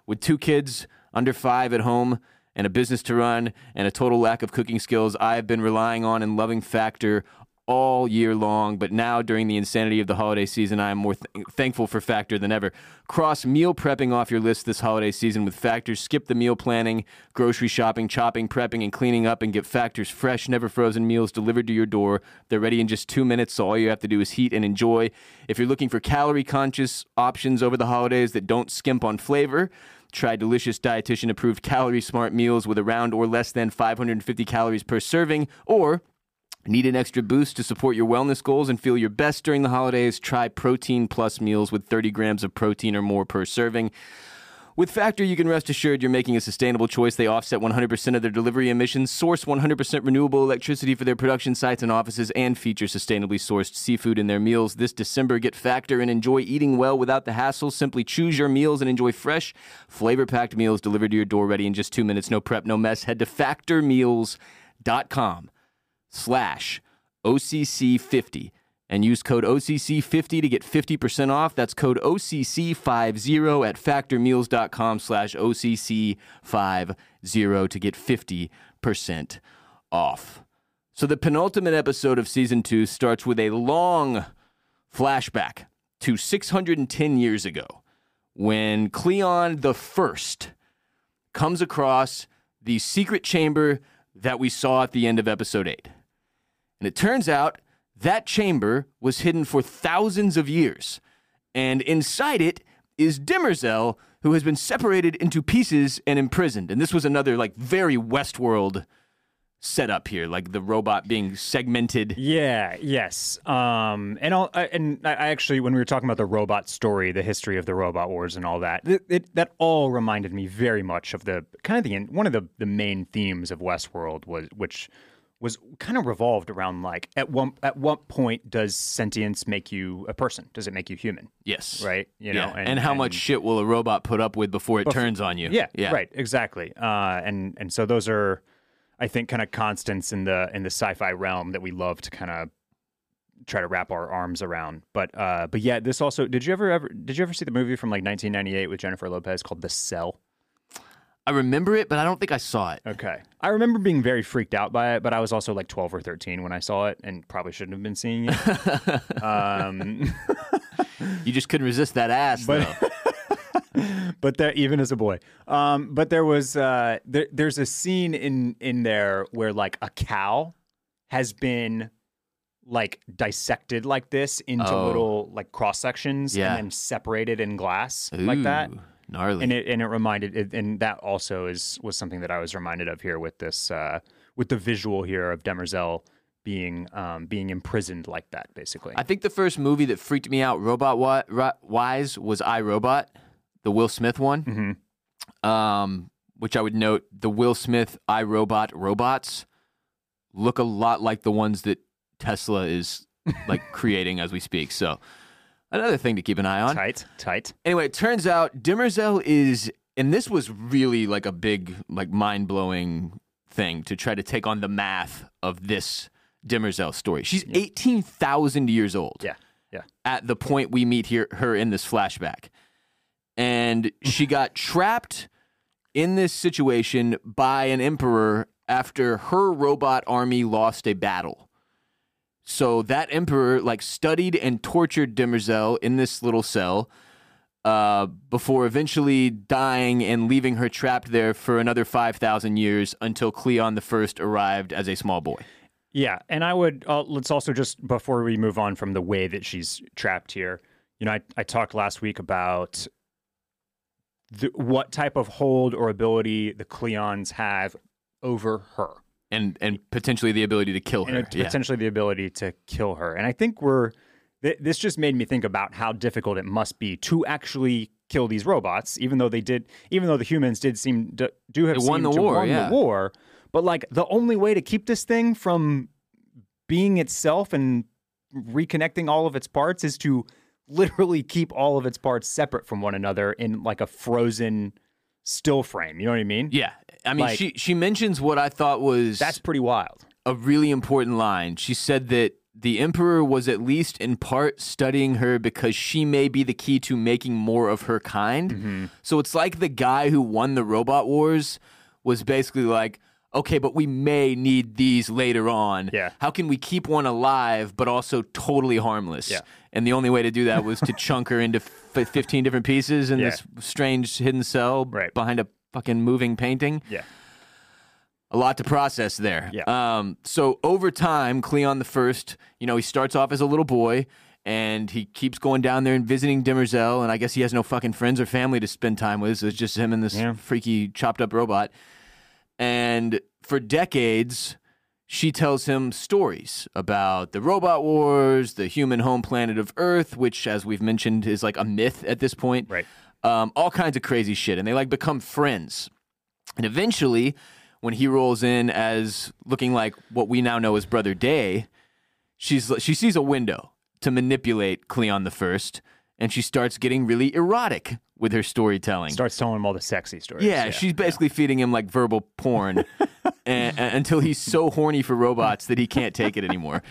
With two kids under five at home and a business to run and a total lack of cooking skills, I have been relying on and loving Factor all year long. But now, during the insanity of the holiday season, I am more th- thankful for Factor than ever. Cross meal prepping off your list this holiday season with Factor. Skip the meal planning, grocery shopping, chopping, prepping, and cleaning up, and get Factor's fresh, never frozen meals delivered to your door. They're ready in just two minutes, so all you have to do is heat and enjoy. If you're looking for calorie conscious options over the holidays that don't skimp on flavor, Try delicious dietitian approved calorie smart meals with around or less than 550 calories per serving or Need an extra boost to support your wellness goals and feel your best during the holidays? Try Protein Plus meals with 30 grams of protein or more per serving. With Factor, you can rest assured you're making a sustainable choice. They offset 100% of their delivery emissions, source 100% renewable electricity for their production sites and offices, and feature sustainably sourced seafood in their meals. This December, get Factor and enjoy eating well without the hassle. Simply choose your meals and enjoy fresh, flavor packed meals delivered to your door ready in just two minutes. No prep, no mess. Head to factormeals.com slash OCC50 and use code OCC50 to get 50% off. That's code OCC50 at factormeals.com slash OCC50 to get 50% off. So the penultimate episode of season two starts with a long flashback to 610 years ago when Cleon the First comes across the secret chamber that we saw at the end of episode 8. And it turns out that chamber was hidden for thousands of years. And inside it is Demerzel, who has been separated into pieces and imprisoned. And this was another, like, very Westworld setup here, like the robot being segmented. Yeah. Yes. Um. And. I- And I actually, when we were talking about the robot story, the history of the robot wars, and all that, it, it, that all reminded me very much of the kind of the one of the the main themes of Westworld was which was kind of revolved around like at one at what point does sentience make you a person? Does it make you human? Yes. Right. You Yeah. know. And, how much shit will a robot put up with before it turns on you? Yeah, Yeah. right, exactly. Uh, and and so those are, I think, kind of constants in the in the sci-fi realm that we love to kind of try to wrap our arms around. But uh, but yeah, this also. Did you ever ever did you ever see the movie from like 1998 with Jennifer Lopez called The Cell? I remember it, but I don't think I saw it. Okay, I remember being very freaked out by it, but I was also like 12 or 13 when I saw it, and probably shouldn't have been seeing it. (laughs) um, You just couldn't resist that ass, But- though. (laughs) but there, even as a boy, um, but there was uh, there, there's a scene in in there where like a cow has been like dissected like this into Oh. little like cross sections Yeah. and then separated in glass like that. Gnarly. and it and it reminded it, and that also is was something that I was reminded of here with this uh, with the visual here of Demerzel being um, being imprisoned like that, basically. I think the first movie that freaked me out robot wise was I Robot, the Will Smith one. Mhm. Um, which I would note the Will Smith I Robot robots look a lot like the ones that Tesla is like (laughs) creating as we speak. So another thing to keep an eye on. tight, tight. Anyway, it turns out Demerzel is, and this was really like a big, like mind blowing thing to try to take on the math of this Demerzel story. She's 18,000 years old Yeah, yeah. at the point we meet here, her in this flashback. And she (laughs) got trapped in this situation by an emperor after her robot army lost a battle. So that emperor like studied and tortured Demerzel in this little cell uh, before eventually dying and leaving her trapped there for another 5,000 years until Cleon First arrived as a small boy. Yeah, and I would uh, let's also just before we move on from the way that she's trapped here. You know, I, I talked last week about the, what type of hold or ability the Cleons have over her, And, and potentially the ability to kill her. and Yeah. potentially the ability to kill her. And I think we're th- this just made me think about how difficult it must be to actually kill these robots, even though they did, even though the humans did seem to, do have won the war, won yeah. the war. But like the only way to keep this thing from being itself and reconnecting all of its parts is to literally keep all of its parts separate from one another in like a frozen still frame. You know what I mean? Yeah. I mean, Like- she, she mentions what I thought was That's pretty wild. a really important line. She said that the emperor was at least in part studying her because she may be the key to making more of her kind. Mm-hmm. So it's like the guy who won the robot wars was basically like, okay, but we may need these later on. Yeah. How can we keep one alive but also totally harmless? Yeah. And the only way to do that was to (laughs) chunk her into f- 15 different pieces in Yeah. this strange hidden cell Right. behind a fucking moving painting Yeah. a lot to process there. Yeah. Um, so over time, Cleon the First, you know, he starts off as a little boy and he keeps going down there and visiting Demerzel, and I guess he has no fucking friends or family to spend time with, so it's just him and this Yeah. freaky chopped up robot. And for decades, she tells him stories about the robot wars, the human home planet of Earth, which, as we've mentioned, is like a myth at this point. Right. Um, all kinds of crazy shit, and they like become friends. And eventually, when he rolls in as looking like what we now know as Brother Day, she's she sees a window to manipulate Cleon the First, and she starts getting really erotic with her storytelling. Starts telling him all the sexy stories. yeah, she's basically feeding him like verbal porn (laughs) and, and- until he's so horny for robots that he can't take it anymore,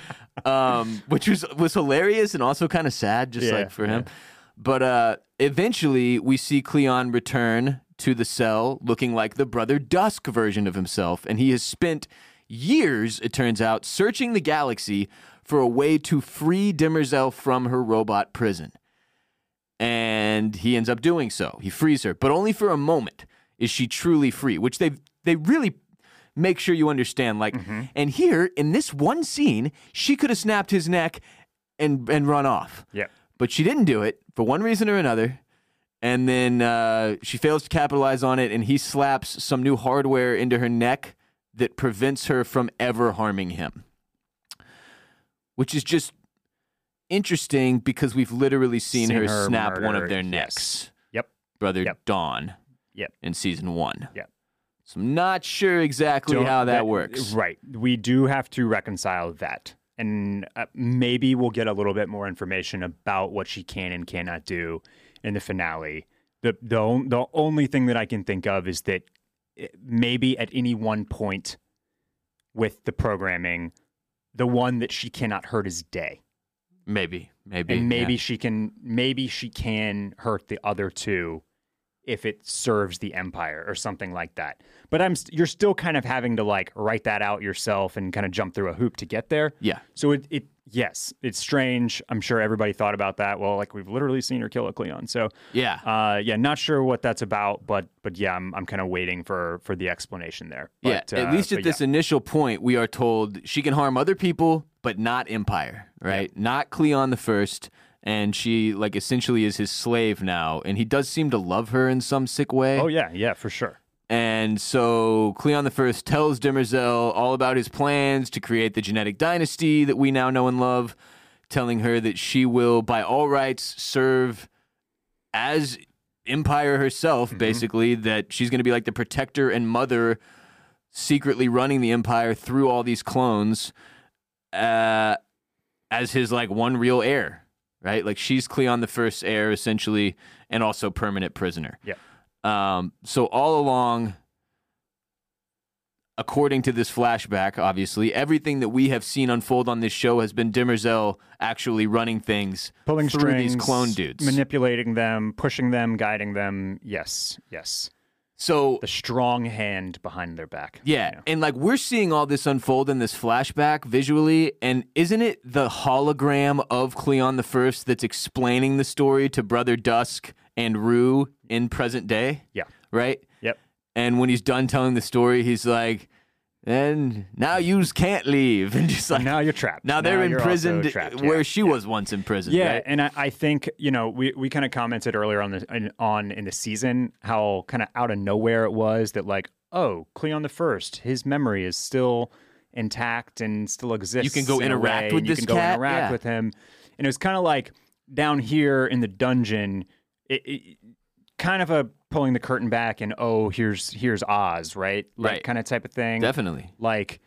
um, which was was hilarious and also kind of sad, just Yeah, like for him. But uh, eventually, we see Cleon return to the cell, looking like the Brother Dusk version of himself, and he has spent years, it turns out, searching the galaxy for a way to free Demerzel from her robot prison and he ends up doing so. He frees her, but only for a moment is she truly free, which they they really make sure you understand. Like, and here in this one scene, she could have snapped his neck and and run off, Yeah. but she didn't do it for one reason or another. And then uh, she fails to capitalize on it, and he slaps some new hardware into her neck that prevents her from ever harming him. Which is just interesting because we've literally seen, Seen her, her snap one of their yes. necks. Yep. Brother Yep. Dawn. Yep. In season one. Yep. So I'm not sure exactly Don't- how that, works. Right. We do have to reconcile that. And uh, maybe we'll get a little bit more information about what she can and cannot do in the finale. The the on- the only thing that I can think of is that maybe at any one point with the programming, the one that she cannot hurt is Day. Maybe. Maybe. and maybe yeah. she can maybe she can hurt the other two if it serves the empire or something like that but i'm st- you're still kind of having to like write that out yourself and kind of jump through a hoop to get there Yeah. so it, it yes it's strange i'm sure everybody thought about that well like we've literally seen her kill a cleon so Yeah. uh yeah not sure what that's about but but yeah i'm, I'm kind of waiting for for the explanation there but, yeah. At uh, least at this yeah. initial point, we are told she can harm other people, but not Empire, right? Not Cleon the First and she like essentially is his slave now, and he does seem to love her in some sick way. Oh yeah, yeah, for sure. And so Cleon the First tells Demerzel all about his plans to create the genetic dynasty that we now know and love, telling her that she will, by all rights, serve as Empire herself, basically, that she's going to be like the protector and mother, secretly running the Empire through all these clones uh, as his like one real heir, right? Like she's Cleon the First heir, essentially, and also permanent prisoner. Yeah. Um, so all along, according to this flashback, obviously, everything that we have seen unfold on this show has been Demerzel actually running things Pulling through strings, these clone dudes. manipulating them, pushing them, guiding them. Yes, yes. So The strong hand behind their back. yeah, You know? and like we're seeing all this unfold in this flashback visually, and isn't it the hologram of Cleon the First that's explaining the story to Brother Dusk and Rue in present day? Yeah. Right? Yep. And when he's done telling the story, he's like, and now yous can't leave. (laughs) And just like, now you're trapped. now they're you're imprisoned trapped, where yeah. she was once imprisoned. Yeah, right? and I, I think you know we, we kind of commented earlier on the in- on in the season how kind of out of nowhere it was that like oh Cleon the First his memory is still intact and still exists. You can go in interact way, with and you this can go cat, interact yeah. with him, and it was kind of like down here in the dungeon, it, it, kind of a pulling the curtain back and oh here's here's Oz right like Right. kind of type of thing Definitely. like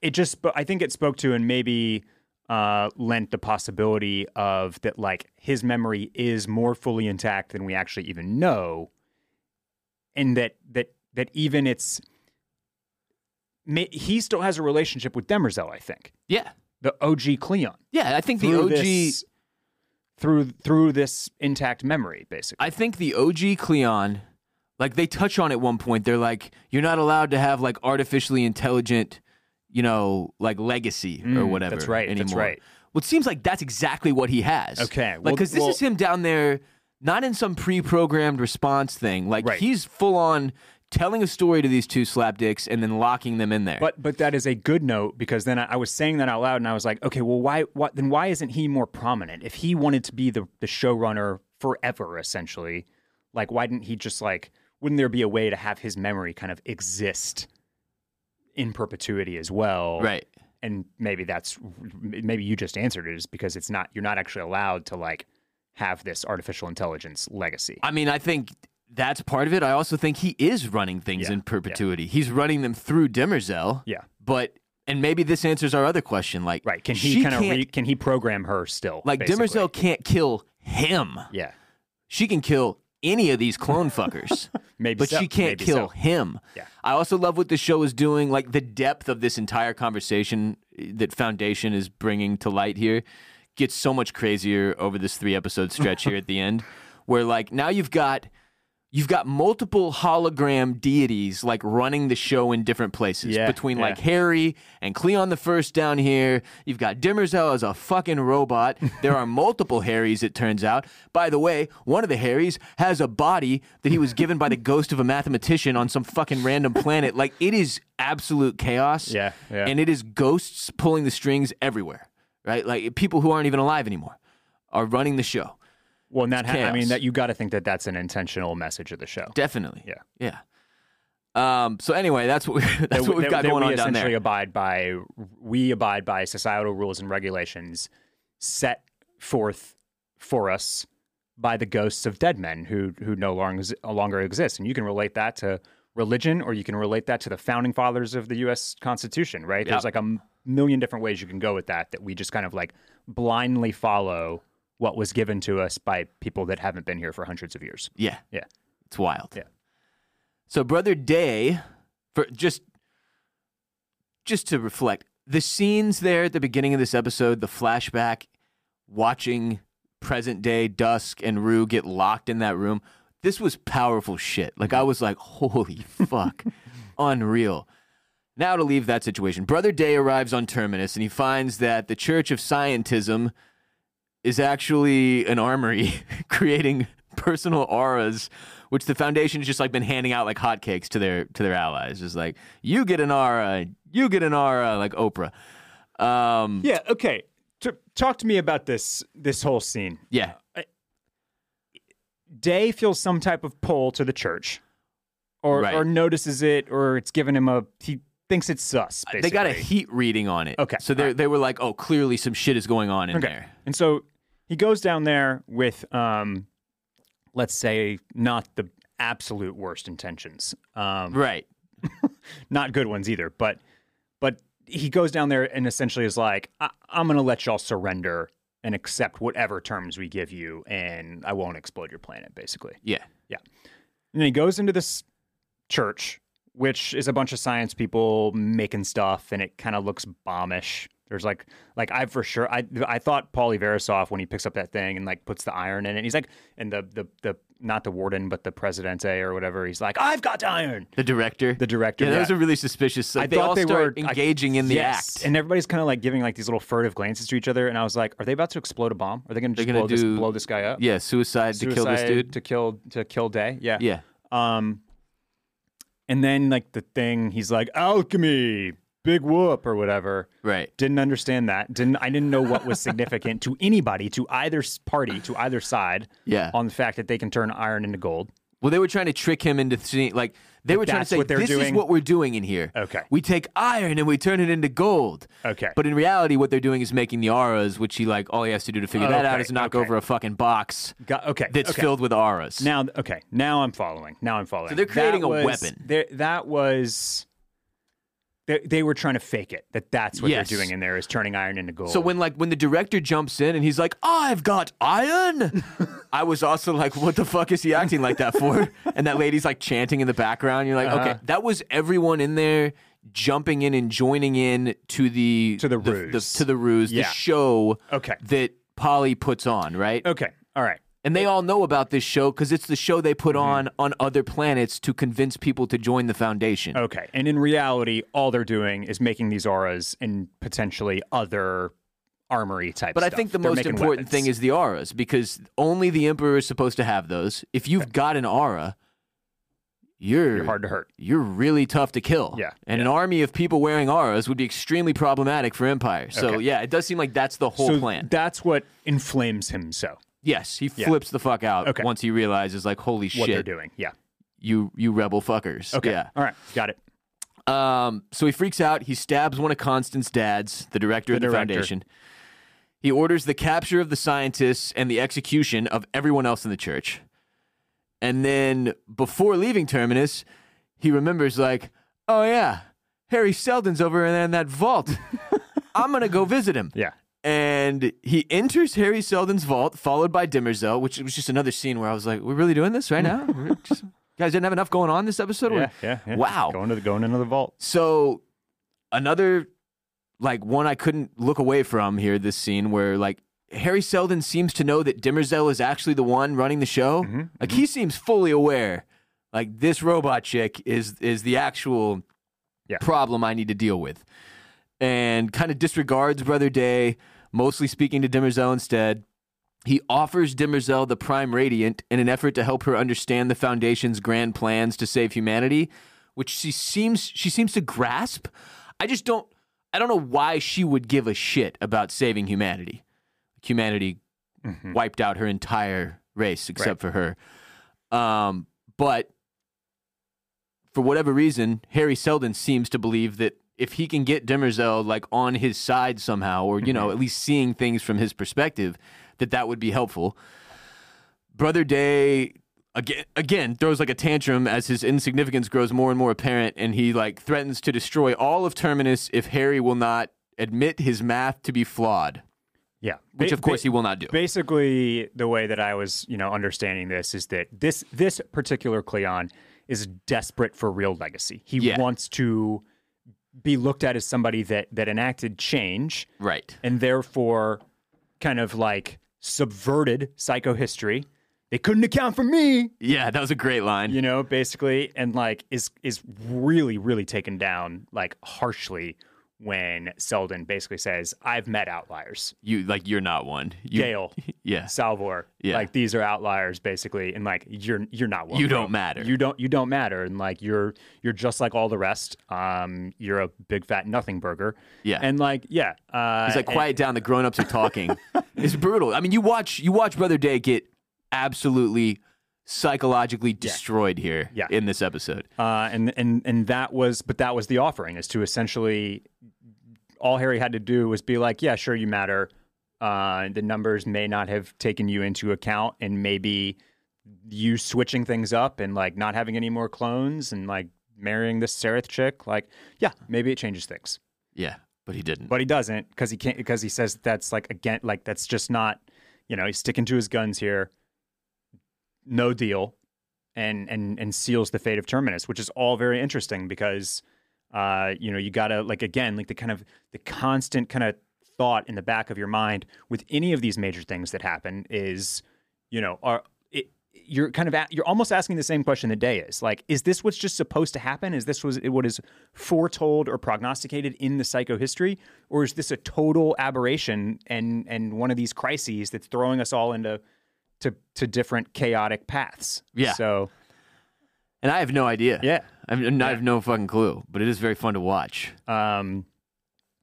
it just i think it spoke to and maybe uh lent the possibility of that like his memory is more fully intact than we actually even know and that that that even it's he still has a relationship with demerzel i think Yeah. the og cleon Yeah. I think the OG. this, through through this intact memory basically I think the OG Cleon, like they touch on at one point, they're like, you're not allowed to have like artificially intelligent, you know, like legacy or Mm, whatever. that's right, that's right. Well, it seems like that's exactly what he has. Okay, Like, well- because this well- is him down there, not in some pre-programmed response thing. Like Right. he's full on telling a story to these two slapdicks and then locking them in there. But but that is a good note because then I, I was saying that out loud and I was like, okay, well, why what then why isn't he more prominent? If he wanted to be the the showrunner forever, essentially, like why didn't he just like wouldn't there be a way to have his memory kind of exist in perpetuity as well? right. And maybe that's maybe you just answered it is because it's not you're not actually allowed to like have this artificial intelligence legacy. I mean, I think that's part of it. I also think he is running things Yeah, in perpetuity. He's running them through Demerzel. yeah. But and maybe this answers our other question. Like, Right. Can he kind of re- can he program her still? like basically? Demerzel can't kill him. Yeah. She can kill any of these clone fuckers, (laughs) Maybe but so. she can't Maybe kill so. him. Yeah. I also love what the show is doing. Like the depth of this entire conversation eh, that Foundation is bringing to light here gets so much crazier over this three episode stretch here at the end, (laughs) where like now you've got. You've got multiple hologram deities like running the show in different places Yeah, between yeah. like Hari and Cleon the First down here. You've got Demerzel as a fucking robot. (laughs) There are multiple Haris, it turns out. By the way, one of the Haris has a body that he was given by the (laughs) ghost of a mathematician on some fucking random planet. Like it is absolute chaos. Yeah, yeah. And it is ghosts pulling the strings everywhere. Right? Like people who aren't even alive anymore are running the show. Well, and that ha- I mean that you got to think that that's an intentional message of the show. Definitely. Yeah. Yeah. Um, so anyway, that's what we, (laughs) that's That- what we've that- got that going we on down essentially there. abide by we abide by societal rules and regulations set forth for us by the ghosts of dead men who who no longer no longer exist, and you can relate that to religion, or you can relate that to the founding fathers of the U.S. Constitution. Right? Yep. There's like a million different ways you can go with that. That we just kind of like blindly follow what was given to us by people that haven't been here for hundreds of years. Yeah. Yeah. It's wild. Yeah. So brother Day, for just just to reflect, the scenes there at the beginning of this episode, the flashback, watching present day Dusk and Rue get locked in that room, this was powerful shit. Like I was like, holy fuck. (laughs) Unreal. Now to leave that situation. Brother Day arrives on Terminus and he finds that the Church of Scientism is actually an armory (laughs) creating personal auras which the foundation has just like been handing out like hotcakes to their to their allies just like you get an aura you get an aura like oprah um Yeah. Okay. t- talk to me about this this whole scene. Yeah. Day feels some type of pull to the church, or Right. or notices it, or it's given him a he thinks it's sus. Basically. They got a heat reading on it. Okay, So they alright. they were like, oh, clearly some shit is going on in Okay. there. And so he goes down there with, um, let's say, not the absolute worst intentions, um, Right. (laughs) not good ones either. But but he goes down there and essentially is like, I- I'm going to let y'all surrender and accept whatever terms we give you, and I won't explode your planet, basically. Yeah. Yeah. And then he goes into this church, which is a bunch of science people making stuff, and it kind of looks bombish. There's like, like I for sure, I I thought Poly Verisof when he picks up that thing and like puts the iron in it. He's like, and the the the not the warden, but the presidente or whatever. He's like, I've got iron. The director. The director. yeah, yeah. those are really suspicious. Like, I they thought all they start were I- engaging in the yes. act. and everybody's kind of like giving like these little furtive glances to each other. And I was like, are they about to explode a bomb? Are they going to They're just gonna blow this blow this guy up? yeah, suicide, to kill this dude. to kill to kill Day. Yeah. yeah. Um, and then like the thing, he's like alchemy, big whoop or whatever. Right. Didn't understand that. Didn't I didn't know what was (laughs) significant to anybody, to either party, to either side, Yeah. on the fact that they can turn iron into gold. Well, they were trying to trick him into seeing, like, they were trying to say, this is what we're doing in here. Okay. We take iron and we turn it into gold. Okay. But in reality, what they're doing is making the auras, which he, like, all he has to do to figure that out is knock okay. over a fucking box Got, okay. that's okay. filled with auras. Now, okay. Now I'm following. Now I'm following. So they're creating That a was- weapon. there- That was. They, they were trying to fake it. That that's what Yes. they're doing in there is turning iron into gold. So when like when the director jumps in and he's like, "I've got iron," (laughs) I was also like, "What the fuck is he acting like that for?" (laughs) and that lady's like chanting in the background. You're like, Uh-huh. "Okay, that was everyone in there jumping in and joining in to the To the the, ruse. to the ruse, Yeah. the show Okay. that Poly puts on, right?" okay. All right. And they all know about this show because it's the show they Mm-hmm. put on on other planets to convince people to join the Foundation. Okay. And in reality, all they're doing is making these auras and potentially other armory type But I think the They're most important weapons. thing is the auras because only the Emperor is supposed to have those. If you've got an aura, you're, you're hard to hurt. you're really tough to kill. Yeah, And an army of people wearing auras would be extremely problematic for Empire. So Okay. yeah, it does seem like that's the whole so plan. that's what inflames him so yes, he Yeah. flips the fuck out Okay. once he realizes like, holy shit what they're doing. Yeah. you you rebel fuckers. Okay. Yeah. All right. Got it. Um, so he freaks out. He stabs one of Constant's dads, the director The of the director. foundation. He orders the capture of the scientists and the execution of everyone else in the church. And then before leaving Terminus, he remembers, like, oh yeah, Hari Seldon's over there in that vault. (laughs) I'm gonna go visit him. Yeah. And he enters Hari Seldon's vault, followed by Demerzel, which was just another scene where I was like, "We're really doing this right now? (laughs) Just- guys didn't have enough going on this episode." Yeah. Yeah. yeah. Wow. Going to the going into the vault. so another like one I couldn't look away from here, this scene where like Harry Seldon seems to know that Demerzel is actually the one running the show. Mm-hmm, Like he seems fully aware. Like this robot chick is is the actual Yeah. problem I need to deal with. And kind of disregards Brother Day, mostly speaking to Demerzel instead. He offers Demerzel the Prime Radiant in an effort to help her understand the Foundation's grand plans to save humanity, which she seems she seems to grasp. I just don't I don't know why she would give a shit about saving humanity. Humanity wiped out her entire race except for her. Um, but for whatever reason, Hari Seldon seems to believe that if he can get Demerzel like on his side somehow, or you know, mm-hmm. at least seeing things from his perspective, that that would be helpful. Brother Day again again throws like a tantrum as his insignificance grows more and more apparent, and he like threatens to destroy all of Terminus if Hari will not admit his math to be flawed, Yeah. which of course he will not do. Basically, the way that I was, you know, understanding this is that this this particular Cleon is desperate for real legacy. He Yeah. wants to be looked at as somebody that that enacted change Right. and therefore kind of like subverted psychohistory. They couldn't account for me, Yeah, that was a great line. you know, basically, and like is is really really taken down like harshly when Seldon basically says, "I've met outliers." You like you're not one. You, Gaal, (laughs) Yeah. Salvor, Yeah. like these are outliers basically, and like you're you're not one. You bro. don't matter. You don't you don't matter, and like you're you're just like all the rest. Um, you're a big fat nothing burger. Yeah. and like yeah, uh, He's like, and- quiet down. The grown-ups are talking. (laughs) it's brutal. I mean, you watch you watch Brother Day get absolutely psychologically destroyed here Yeah. in this episode. Uh, and and and that was, but that was the offering is to essentially all Hari had to do was be like, yeah, sure, you matter. Uh, the numbers may not have taken you into account, and maybe you switching things up and like not having any more clones and like marrying this Sareth chick, like yeah, maybe it changes things. Yeah, but he didn't. But he doesn't because he can't because he says that's like again like that's just not you know he's sticking to his guns here. No deal, and and and seals the fate of Terminus, which is all very interesting because uh you know you gotta like again like the kind of the constant kind of thought in the back of your mind with any of these major things that happen is you know are you're kind of a, you're almost asking the same question the day is. Like is this what's just supposed to happen? Is this was what is foretold or prognosticated in the psycho history? Or is this a total aberration and and one of these crises that's throwing us all into to to different chaotic paths Yeah. so and I have no idea. yeah I, mean, I have no fucking clue. But it is very fun to watch. Um,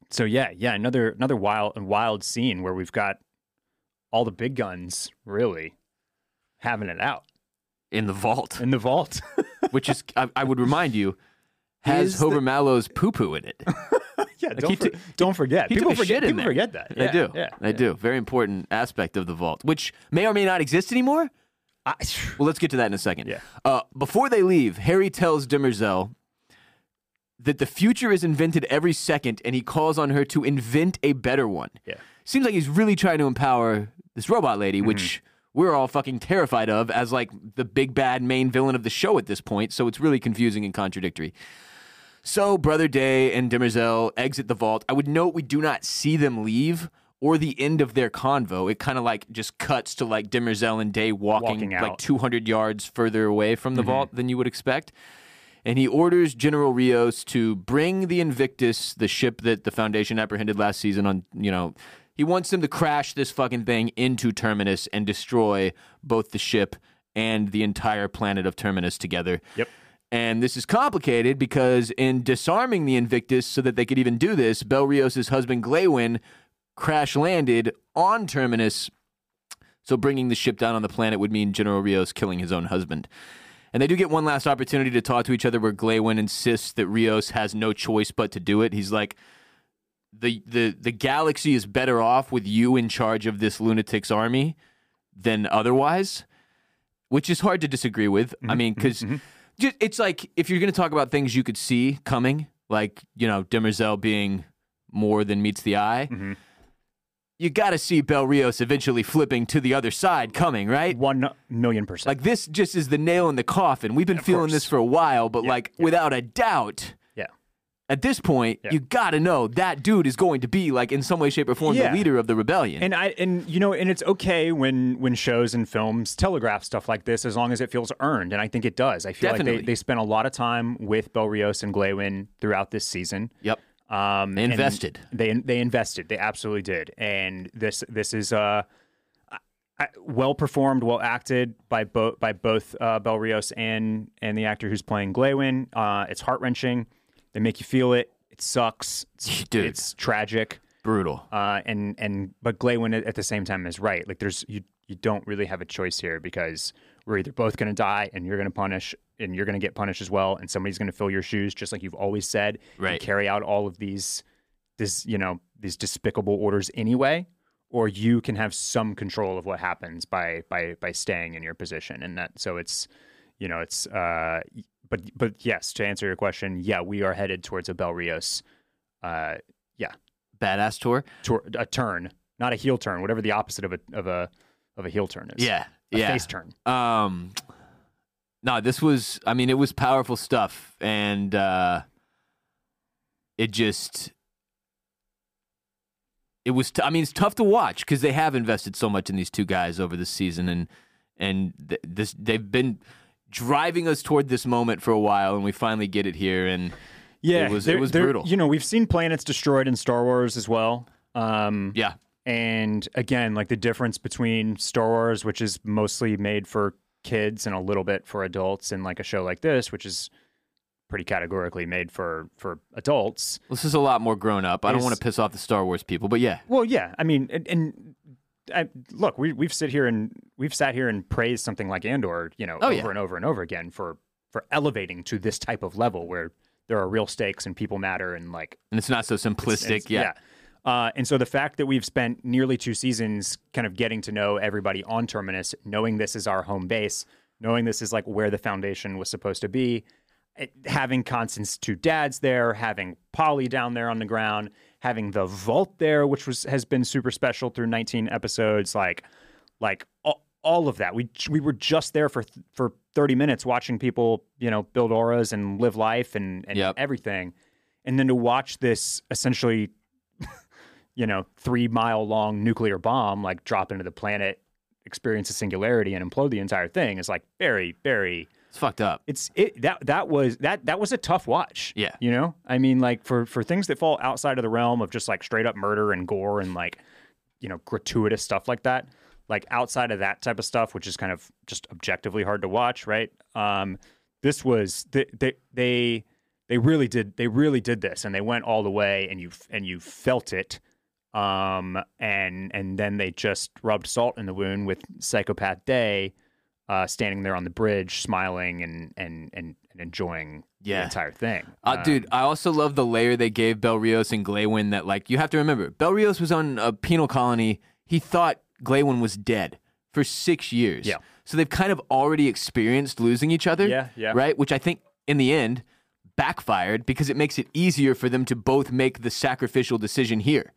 so yeah, yeah, another another wild wild scene where we've got all the big guns really having it out In the vault, in the vault. which is, I, I would remind you, (laughs) has Is the- Mallow's poo poo in it. (laughs) yeah, he don't, for- took- don't forget. he people forget. people there. forget that. They do. Yeah, They do. Very important aspect of the vault, which may or may not exist anymore. I, Well, let's get to that in a second. Yeah. Uh, before they leave, Hari tells Demerzel that the future is invented every second, and he calls on her to invent a better one. Yeah. Seems like he's really trying to empower this robot lady, Mm-hmm. which we're all fucking terrified of as like the big bad main villain of the show at this point. So it's really confusing and contradictory. So Brother Day and Demerzel exit the vault. I would note we do not see them leave or the end of their convo. It kind of like just cuts to like Demerzel and Day walking, Walking like. Mm-hmm. 200 yards further away from the vault than you would expect. And he orders General Riose to bring the Invictus, the ship that the Foundation apprehended last season on, you know, he wants them to crash this fucking thing into Terminus and destroy both the ship and the entire planet of Terminus together. Yep. And this is complicated because in disarming the Invictus so that they could even do this, Bel Riose' husband Glawen crash landed on Terminus. So bringing the ship down on the planet would mean General Riose killing his own husband. And they do get one last opportunity to talk to each other where Glawen insists that Riose has no choice but to do it. He's like, the, the, the galaxy is better off with you in charge of this lunatic's army than otherwise, which is hard to disagree with. I mm-hmm. mean, because mm-hmm. It's like if you're going to talk about things you could see coming, like, you know, Demerzel being more than meets the eye, mm-hmm. you got to see Bel Riose eventually flipping to the other side coming, right? one million percent. Like this just is the nail in the coffin. We've been feeling course. this for a while, but like without a doubt, yeah, at this point, you got to know that dude is going to be like in some way, shape, or form Yeah. the leader of the rebellion. and I and you know, and it's okay when when shows and films telegraph stuff like this as long as it feels earned, and I think it does. I feel like they, they spent a lot of time with Bel Riose and Glawen throughout this season. yep. Um, They invested. They they invested. They absolutely did. And this this is uh, well performed, well acted by both by both uh, Bel Riose and and the actor who's playing Glawen. Uh, it's heart wrenching. They make you feel it. It sucks. It's, (laughs) Dude. it's tragic. Brutal. Uh, and and but Glawen at, the same time is right. Like there's you you don't really have a choice here because we're either both going to die and you're going to punish and you're going to get punished as well, and somebody's going to fill your shoes just like you've always said. and Right. carry out all of these this you know these despicable orders anyway, or you can have some control of what happens by by by staying in your position, and that so it's you know it's uh but but yes to answer your question, yeah, we are headed towards a Bel Riose. Uh, yeah, Badass tour. tor- a turn, not a heel turn, whatever the opposite of a of a of a heel turn is. Yeah. a yeah. face turn. Um, no, this was. I mean, it was powerful stuff, and uh, it just. It was. T- I mean, it's tough to watch because they have invested so much in these two guys over the season, and and th- this they've been driving us toward this moment for a while, and we finally get it here. And Yeah, it was there- it was there- brutal. You know, we've seen planets destroyed in Star Wars as well. Um, yeah, and again, like the difference between Star Wars, which is mostly made for kids and a little bit for adults, and like a show like this, which is pretty categorically made for for adults. this is a lot more grown up. I don't want to piss off the Star Wars people, but yeah, Well, yeah, I mean, and, and I, look, we we've sit here and we've sat here and praised something like Andor, you know, Oh, over yeah. and over and over again for for elevating to this type of level where there are real stakes and people matter and like and it's not so simplistic. It's- yeah. Uh, and so the fact that we've spent nearly two seasons kind of getting to know everybody on Terminus, knowing this is our home base, knowing this is like where the foundation was supposed to be, it- having Constant's two dads there, having Poly down there on the ground, having the vault there, which was has been super special through 19 episodes, like like all, all of that. We we were just there for for 30 minutes watching people, you know, build auras and live life and and Yep. everything. And then to watch this essentially (laughs) you know, three mile long nuclear bomb like drop into the planet, experience a singularity, and implode the entire thing is like very, very. It's fucked up. It's it that that was that that was a tough watch. Yeah. you know, I mean, like for for things that fall outside of the realm of just like straight up murder and gore and like you know gratuitous stuff like that. Like outside of that type of stuff, which is kind of just objectively hard to watch, right? Um, this was they they they they really did they really did this, and they went all the way, and you and you felt it um, and and then they just rubbed salt in the wound with Psychopath Day, uh, standing there on the bridge, smiling and and and, and enjoying Yeah. the entire thing. Uh, Um, dude, I also love the layer they gave Bel Riose and Glawen that, like, you have to remember, Bel Riose was on a penal colony. He thought Glawen was dead for six years. Yeah. So they've kind of already experienced losing each other. Yeah, yeah. Right? Which I think, in the end, backfired because it makes it easier for them to both make the sacrificial decision here.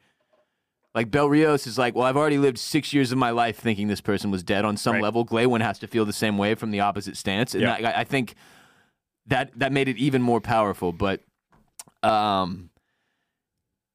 Like, Bel Riose is like, well, I've already lived six years of my life thinking this person was dead on some Right. level. Glawen has to feel the same way from the opposite stance. And Yeah. I, I think that that made it even more powerful. But um,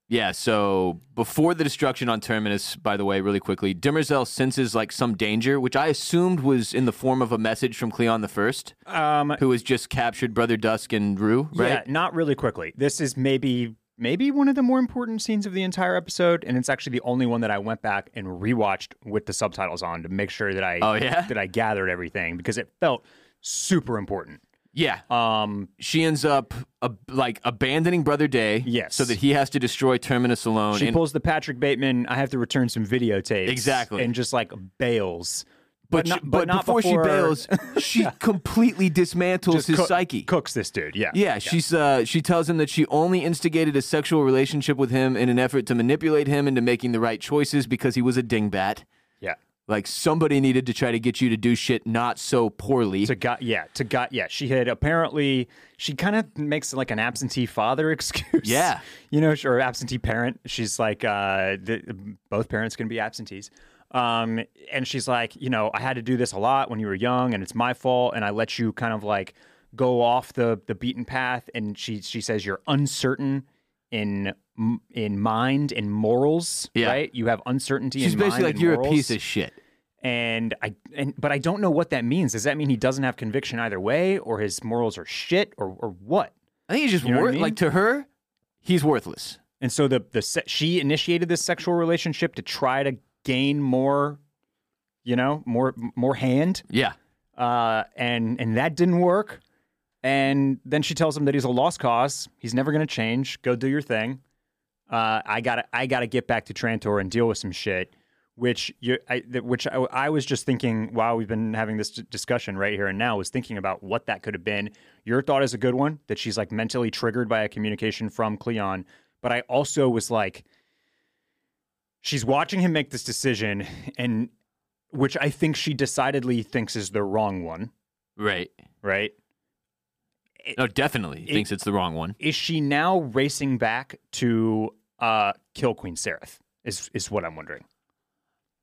yeah. So before the destruction on Terminus, by the way, really quickly, Demerzel senses like some danger, which I assumed was in the form of a message from Cleon the First, um, who has just captured Brother Dusk and Rue. Right? yeah, not really quickly. This is maybe maybe one of the more important scenes of the entire episode, and it's actually the only one that I went back and rewatched with the subtitles on to make sure that I Oh, yeah? that I gathered everything because it felt super important. Yeah. Um, She ends up uh, like abandoning Brother Day, Yes. so that he has to destroy Terminus alone. She and- pulls the Patrick Bateman. I have to return some videotapes. Exactly. and just like bails. But, not, she- but, not before, she bails, (laughs) she completely dismantles just his cook- psyche. Cooks this dude. Yeah. Yeah, she's uh, she tells him that she only instigated a sexual relationship with him in an effort to manipulate him into making the right choices because he was a dingbat. Yeah. Like somebody needed to try to get you to do shit not so poorly. To got yeah to got yeah she had apparently she kind of makes like an absentee father (laughs) excuse Yeah. you know or absentee parent she's like uh the, both parents can be absentees um and she's like you know I had to do this a lot when you were young and it's my fault and I let you kind of like go off the the beaten path and she she says you're uncertain in in mind and morals Yeah. right you have uncertainty She's basically like and you're a piece of shit. and I and but I don't know what that means. Does that mean he doesn't have conviction either way, or his morals are shit, or or what? I think he's just You know what I mean? like to her, he's worthless. And so the the she initiated this sexual relationship to try to gain more, you know, more more hand, Yeah. uh, and and that didn't work. And then she tells him that he's a lost cause. He's never going to change. Go do your thing. Uh, I got I got to get back to Trantor and deal with some shit. Which you, I, which I, I was just thinking while we've been having this discussion right here and now, was thinking about what that could have been. Your thought is a good one that she's like mentally triggered by a communication from Cleon, but I also was like, she's watching him make this decision, and which I think she decidedly thinks is the wrong one, Right. right? No, definitely thinks it's the wrong one. Is she now racing back to uh, kill Queen Sareth? Is is what I'm wondering.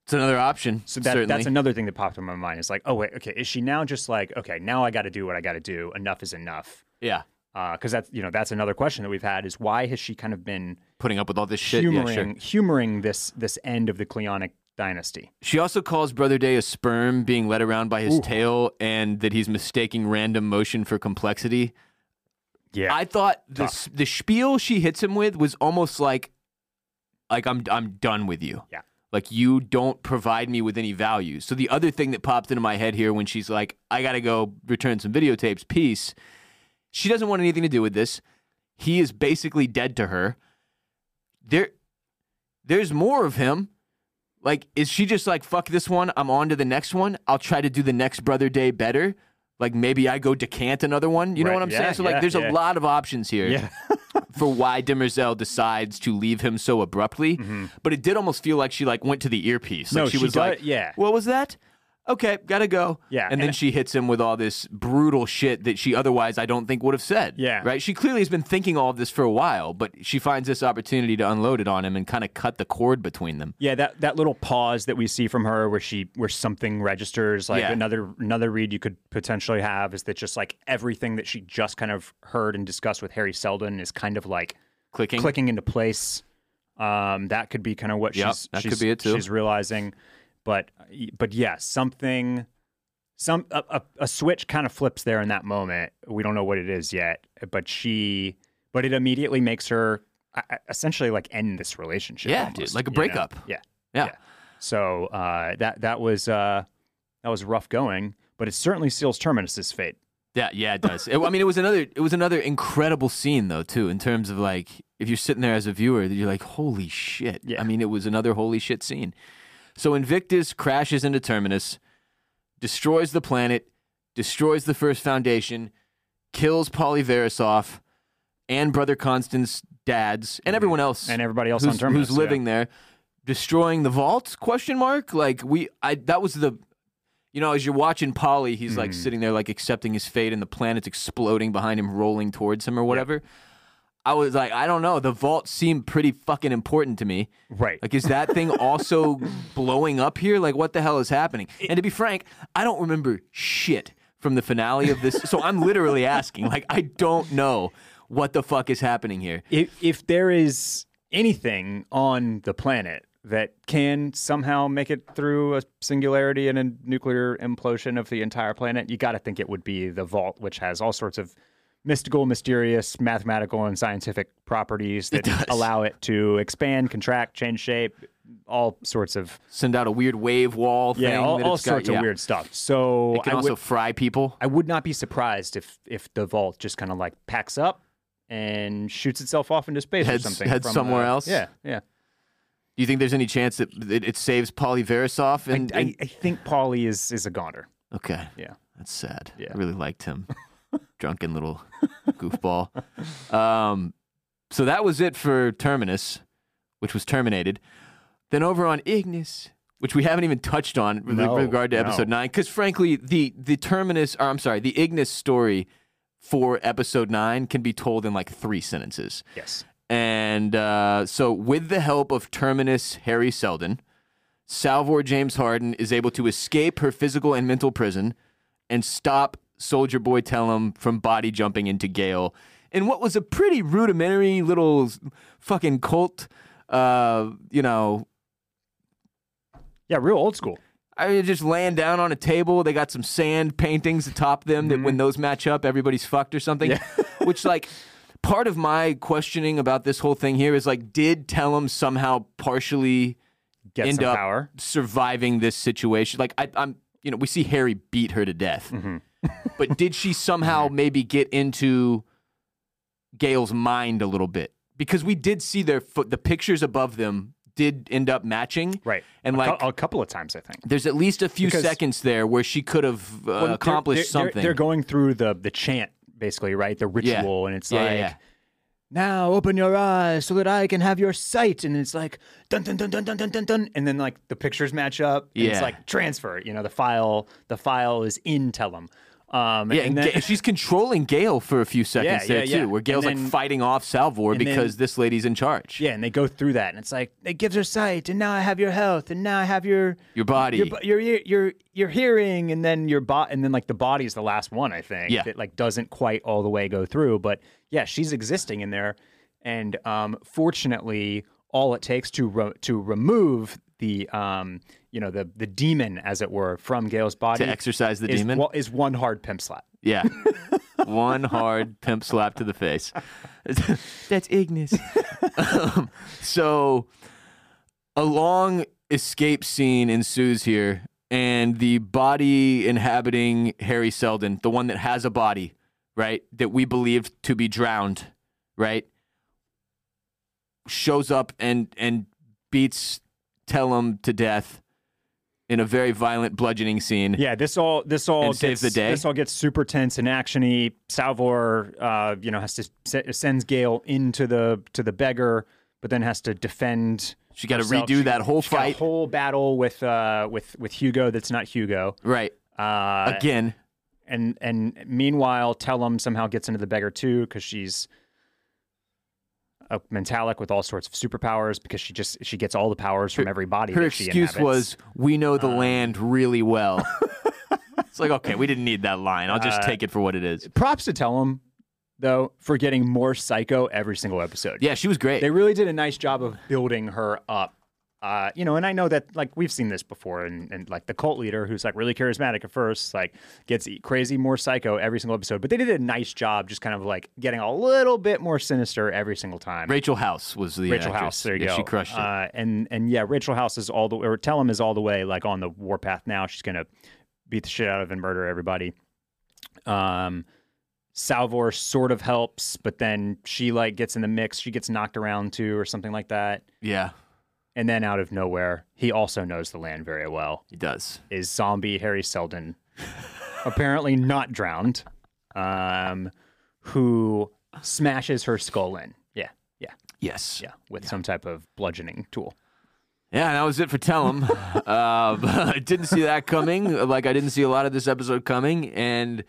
It's another option. So that, that's another thing that popped in my mind. It's like, oh wait, okay, is she now just like, okay, now I got to do what I got to do. Enough is enough. yeah. Uh, because that's you know that's another question that we've had is why has she kind of been Putting up with all this shit. humoring Yeah, sure. humoring this this end of the Cleonic dynasty? She also calls Brother Day a sperm being led around by his tail and that he's mistaking random motion for complexity. Yeah. I thought the s- the spiel she hits him with was almost like like I'm I'm done with you. Yeah. Like you don't provide me with any value. So the other thing that popped into my head here when she's like, I gotta go return some videotapes, peace. She doesn't want anything to do with this. He is basically dead to her. There there's more of him. Like, is she just like, fuck this one, I'm on to the next one. I'll try to do the next brother day better. Like maybe I go decant another one. You know Right. what I'm Yeah, saying? So like there's yeah. a lot of options here Yeah. (laughs) for why Demerzel decides to leave him so abruptly. But it did almost feel like she like went to the earpiece. Like Mm-hmm. No, she, she was does- like, yeah. what was that? Okay, gotta go. Yeah, and then and- she hits him with all this brutal shit that she otherwise I don't think would have said. Yeah. right. She clearly has been thinking all of this for a while, but she finds this opportunity to unload it on him and kind of cut the cord between them. Yeah, that, that little pause that we see from her where she where something registers, like Yeah. another another read you could potentially have is that just like everything that she just kind of heard and discussed with Hari Seldon is kind of like Clicking. clicking into place. Um, that could be kind of what Yep, she's that could be it too. She's realizing, but but yeah, something, some a, a, a switch kind of flips there in that moment. We don't know what it is yet, but she, but it immediately makes her uh, essentially like end this relationship. Yeah, almost, dude, like a breakup. Yeah, Yeah. yeah. So uh, that that was uh, that was rough going, but it certainly seals Terminus's fate. Yeah, yeah, it does. It- I mean, it was another it was another incredible scene though too, in terms of like if you're sitting there as a viewer, you're like, holy shit. Yeah. I mean, it was another holy shit scene. So Invictus crashes into Terminus, destroys the planet, destroys the first foundation, kills Poly Verisof and Brother Constant's dads and everyone else And everybody else on Terminus, who's yeah. living there, destroying the vault? Question mark. Like we, I that was the, you know, as you're watching Poly, he's like Mhm. sitting there like accepting his fate, and the planet's exploding behind him, rolling towards him or whatever. I was like, I don't know. The vault seemed pretty fucking important to me. Right. Like, is that thing also (laughs) blowing up here? Like, what the hell is happening? And to be frank, I don't remember shit from the finale of this. so I'm literally (laughs) asking. Like, I don't know what the fuck is happening here. if if there is anything on the planet that can somehow make it through a singularity and a nuclear implosion of the entire planet, you got to think it would be the vault, which has all sorts of mystical, mysterious, mathematical, and scientific properties that does. allow it to expand, contract, change shape, all sorts of Send out a weird wave wall thing. yeah, all, all it's got- sorts yeah. of weird stuff. So It can I also would fry people. I would not be surprised if if the vault just kind of like packs up and shoots itself off into space Heads- or something. heads from, somewhere uh, else? Yeah, yeah. Do you think there's any chance that it, it saves Poly Verisof? And, I, and- I think Poly is is a goner. okay, Yeah. that's sad. Yeah. I really liked him. (laughs) Drunken little goofball. Um, so that was it for Terminus, which was terminated. Then over on Ignis, which we haven't even touched on with No, regard to no. episode nine, because frankly, the the Terminus, or I'm sorry, the Ignis story for episode nine can be told in like three sentences. Yes. And uh, so, with the help of Terminus Hari Seldon, Salvor James Harden is able to escape her physical and mental prison and stop Soldier Boy Tellem from body jumping into Gaal in what was a pretty rudimentary little fucking cult, uh, you know, Yeah, real old school. I mean, just laying down on a table. They got some sand paintings atop them that when those match up, everybody's fucked or something. Mm-hmm. Yeah. (laughs) Which, like, part of my questioning about this whole thing here is like, did Tellem somehow partially Get end some up power. surviving this situation? Like, I, I'm, you know, we see Hari beat her to death, Mm-hmm. But did she somehow maybe get into Gaal's mind a little bit? Because we did see their the pictures above them did end up matching, Right. And a, like, cou- a couple of times, I think. there's at least a few Because- seconds there where she could have uh, Well, they're- accomplished they're, they're- something. They're, going through the the chant, basically, right? The ritual, and it's Yeah, yeah, like. yeah. Now open your eyes so that I can have your sight, and it's like dun dun dun dun dun dun dun dun, and then like the pictures match up. And Yeah. it's like transfer. You know, the file the file is in Tellem. Um, yeah, and, then, she's controlling Gaal for a few seconds Yeah, there yeah, too, where Gaal's And like fighting off Salvor because then- this lady's in charge. Yeah, and they go through that, and it's like it gives her sight, and now I have your health, and now I have your Your body. your your your your, your hearing, and then your bot, and then like the body's the last one, I think. Yeah. that like doesn't quite all the way go through, but yeah, she's existing in there, and um, fortunately, all it takes to re- to remove the um you know the the demon, as it were, from Gaal's body to exorcise the is, demon. wa- is one hard pimp slap. Yeah. (laughs) One hard pimp slap to the face. (laughs) That's Ignis. um, so a long escape scene ensues here, and the body inhabiting Hari Seldon, the one that has a body, right, that we believed to be drowned, right, shows up and and beats Tellem to death in a very violent bludgeoning scene. Yeah, this all this all gets, saves the day? This all gets super tense and actiony. Salvor, uh, you know, has to se- sends Gaal into the to the beggar, but then has to defend. She got to redo She- that whole she's got a fight. whole battle with uh with with Hugo. That's not Hugo. right. Uh, Again. and and meanwhile, Tellem somehow gets into the beggar too because she's a mentalic with all sorts of superpowers because she just she gets all the powers from every body. Her that excuse was, "We know Um, the land really well." (laughs) it's like, okay, we didn't need that line. I'll just Uh, take it for what it is. props to tell Tellem though for getting more psycho every single episode. Yeah, she was great. They really did a nice job of building her up. Uh, you know, and I know that like we've seen this before, and, and like the cult leader who's like really charismatic at first, like gets crazy more psycho every single episode. But they did a nice job, just kind of like getting a little bit more sinister every single time. Rachel House was the Rachel actress. House, there you yeah, go. She crushed it. Uh, and and yeah, Rachel House is all the or Tellem is all the way like on the warpath now. She's gonna beat the shit out of and murder everybody. Um, Salvor sort of helps, but then she like gets in the mix. She gets knocked around too, or something like that. yeah, And then out of nowhere, he also knows the land very well. he does. Is zombie Hari Seldon, (laughs) apparently not drowned, um, who smashes her skull in. Yeah, yeah, Yes. yeah, with some type of bludgeoning tool. Yeah, that was it for Tellem. (laughs) uh, (laughs) I didn't see that coming. Like I didn't see a lot of this episode coming, and,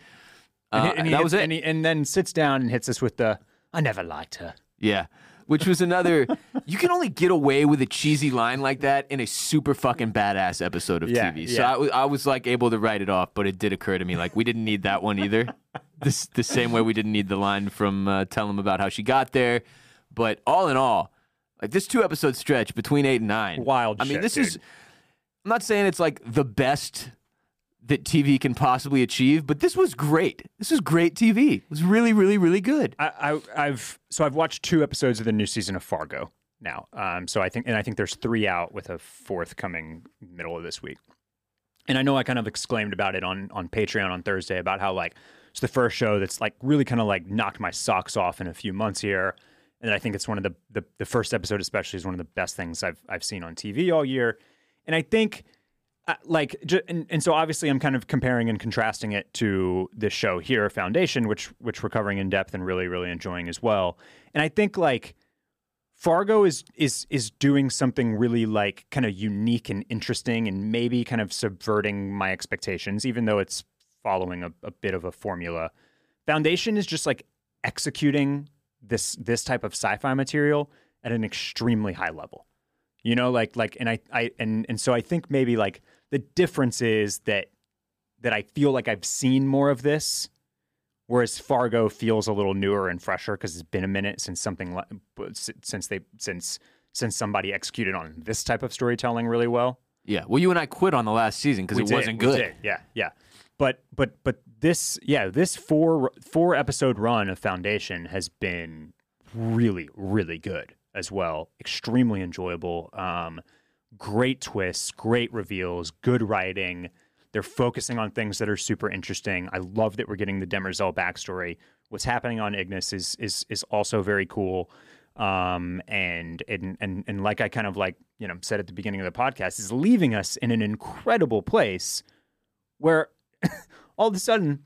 uh, And he- and that hits- was it. And, he, and then sits down and hits us with the "I never liked her." Yeah. Which was another. (laughs) you can only get away with a cheesy line like that in a super fucking badass episode of Yeah, TV. So yeah. I, wa- I was like able to write it off, but it did occur to me like we didn't need that one either. (laughs) this the same way we didn't need the line from uh, Tellem about how she got there. But all in all, like this two episode stretch between eight and nine, Wild I mean, shit, this is. I'm not saying it's like the best that TV can possibly achieve, but this was great. This was great TV. It was really, really, really good. I, I, I've so I've watched two episodes of the new season of Fargo now. Um, so I think, and I think there's three out with a fourth coming middle of this week. And I know I kind of exclaimed about it on on Patreon on Thursday about how like it's the first show that's like really kind of like knocked my socks off in a few months here. And I think it's one of the, the the first episode especially is one of the best things I've I've seen on TV all year. And I think uh, like and, and so obviously I'm kind of comparing and contrasting it to this show here Foundation which which we're covering in depth and really really enjoying as well. And I think like Fargo is is is doing something really like kind of unique and interesting and maybe kind of subverting my expectations even though it's following a, a bit of a formula. Foundation is just like executing this this type of sci-fi material at an extremely high level. You know, like like and I I and and so I think maybe like the difference is that that I feel like I've seen more of this whereas Fargo feels a little newer and fresher because it's been a minute since something since they since since somebody executed on this type of storytelling really well. Yeah. Well, you and I quit on the last season because it did, wasn't good. Yeah, yeah. But but but this yeah this four four episode run of Foundation has been really really good as well. Extremely enjoyable. Um, great twists, great reveals, good writing. They're focusing on things that are super interesting. I love that we're getting the Demerzel backstory. What's happening on Ignis is is is also very cool. Um, and and and and like I kind of like you know said at the beginning of the podcast, is leaving us in an incredible place where (laughs) all of a sudden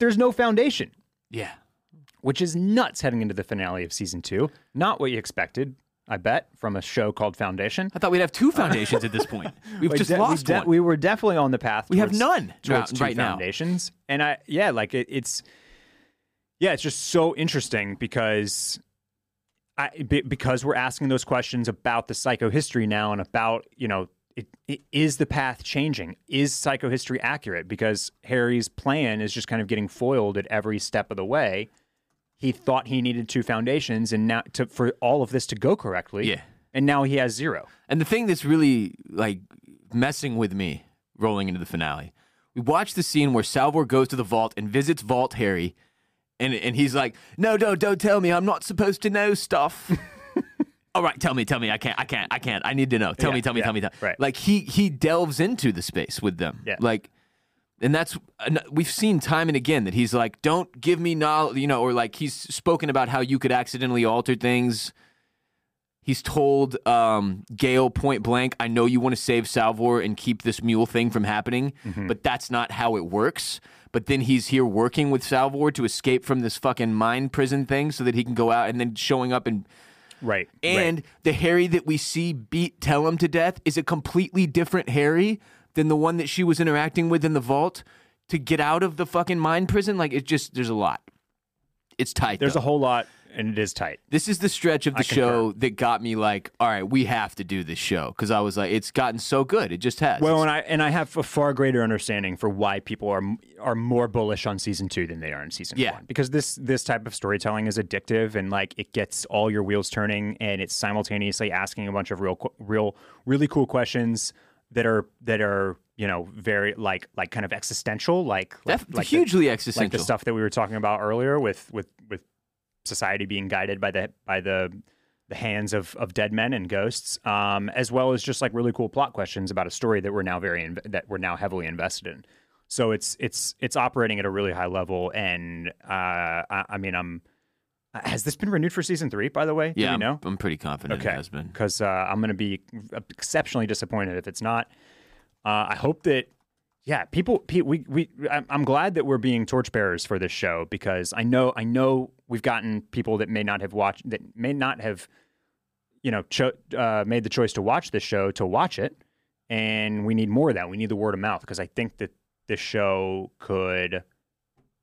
there's no foundation, Yeah. which is nuts heading into the finale of season two. Not what you expected, I bet, from a show called Foundation. I thought we'd have two foundations at this point. (laughs) We've We just de- lost we, de- one. we were definitely on the path. We have none towards now- two right now. foundations, and I yeah, like it, it's yeah, it's just so interesting because I because we're asking those questions about the psychohistory now and about you know. It, it, is the path changing? Is psychohistory accurate? Because Hari's plan is just kind of getting foiled at every step of the way. He thought he needed two foundations, and now to, for all of this to go correctly, Yeah. and now he has zero. And the thing that's really like messing with me rolling into the finale We watch the scene where Salvor goes to the vault and visits Vault Hari, and and he's like, "No, no, don't tell me. I'm not supposed to know stuff." (laughs) All right, tell me, tell me. I can't, I can't, I can't. I need to know. Tell Yeah, me, tell me, yeah, tell me. Tell. right. Like he he delves into the space with them. Yeah. Like, and that's we've seen time and again that he's like, "Don't give me knowledge," you know, or like he's spoken about how you could accidentally alter things. He's told um, Gaal point blank, I know you want to save Salvor and keep this mule thing from happening, Mm-hmm. but that's not how it works. But then he's here working with Salvor to escape from this fucking mind prison thing so that he can go out and then showing up and. Right. And the Hari that we see beat Tellem to death is a completely different Hari than the one that she was interacting with in the vault to get out of the fucking mind prison. Like, it just, there's a lot. It's tight. There's though. a whole lot, and it is tight. This is the stretch of the I show that got me like, all right, we have to do this show because I was like, it's gotten so good. It just has. Well, It's- and I and I have a far greater understanding for why people are are more bullish on season two than they are in season Yeah. one. Because this this type of storytelling is addictive and like it gets all your wheels turning, and it's simultaneously asking a bunch of real, real, really cool questions that are that are you know very like like kind of existential, like like, Def- like the- hugely like existential. the stuff that we were talking about earlier with with with society being guided by the by the the hands of, of dead men and ghosts, um, as well as just like really cool plot questions about a story that we're now very inv- that we're now heavily invested in. So it's it's it's operating at a really high level, and uh, I, I mean, I'm has this been renewed for season three? By the way, do yeah, I'm, know? I'm pretty confident Okay, it has been. because uh, I'm going to be exceptionally disappointed if it's not. Uh, I hope that, yeah, people, we, we, I'm, I'm glad that we're being torchbearers for this show because I know, I know we've gotten people that may not have watched, that may not have, you know, cho- uh, made the choice to watch this show to watch it, and we need more of that. We need the word of mouth because I think that this show could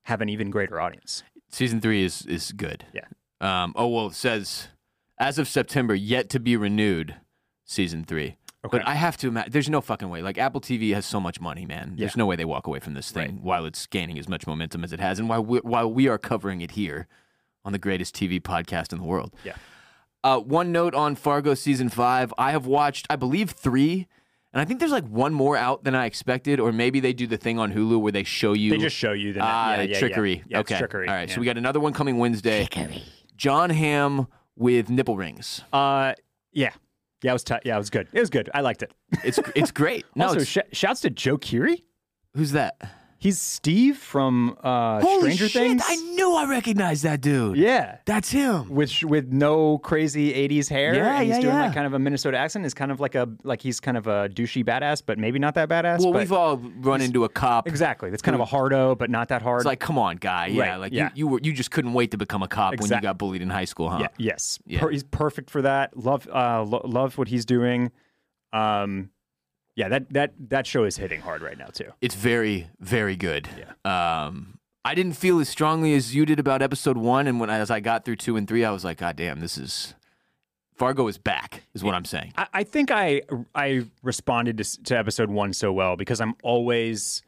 have an even greater audience. Season three is is good. Yeah. Um, oh well, it says as of September, yet to be renewed. Season three. Okay. But I have to imagine there's no fucking way. Like Apple TV has so much money, man. There's no way they walk away from this thing while it's gaining as much momentum as it has, and while we, while we are covering it here on the greatest TV podcast in the world. Yeah. Uh, one note on Fargo season five. I have watched, I believe, three, and I think there's like one more out than I expected, or maybe they do the thing on Hulu where they show you They just show you the ah yeah, yeah, trickery. Yeah, yeah it's okay, trickery. All right, so we got another one coming Wednesday. Trickery. John Hamm with nipple rings. Uh, yeah, yeah, it was t- yeah, it was good. It was good. I liked it. It's it's great. (laughs) No, also, it's- sh- shouts to Joe Keery. who's that? He's Steve from uh, Holy Stranger shit! Things. I knew I recognized that dude. yeah, That's him. with with no crazy '80s hair. Yeah, and he's yeah, doing yeah. like kind of a Minnesota accent. Is kind of like a like he's kind of a douchey badass, but maybe not that badass. Well, we've all run into a cop. exactly. That's kind of a hardo, but not that hard. It's like, come on, guy. Yeah, Right, like yeah. You, you were you just couldn't wait to become a cop when you got bullied in high school, huh? Yeah. Yes. Yeah. Per- he's perfect for that. Love. Uh. Lo- love what he's doing. Um. Yeah. That that that show is hitting hard right now too. It's very, very good. Yeah. Um, I didn't feel as strongly as you did about episode one, and when as I got through two and three, I was like, God damn, this is Fargo is back, is what I'm saying. I, I think I I responded to, to episode one so well because I'm always,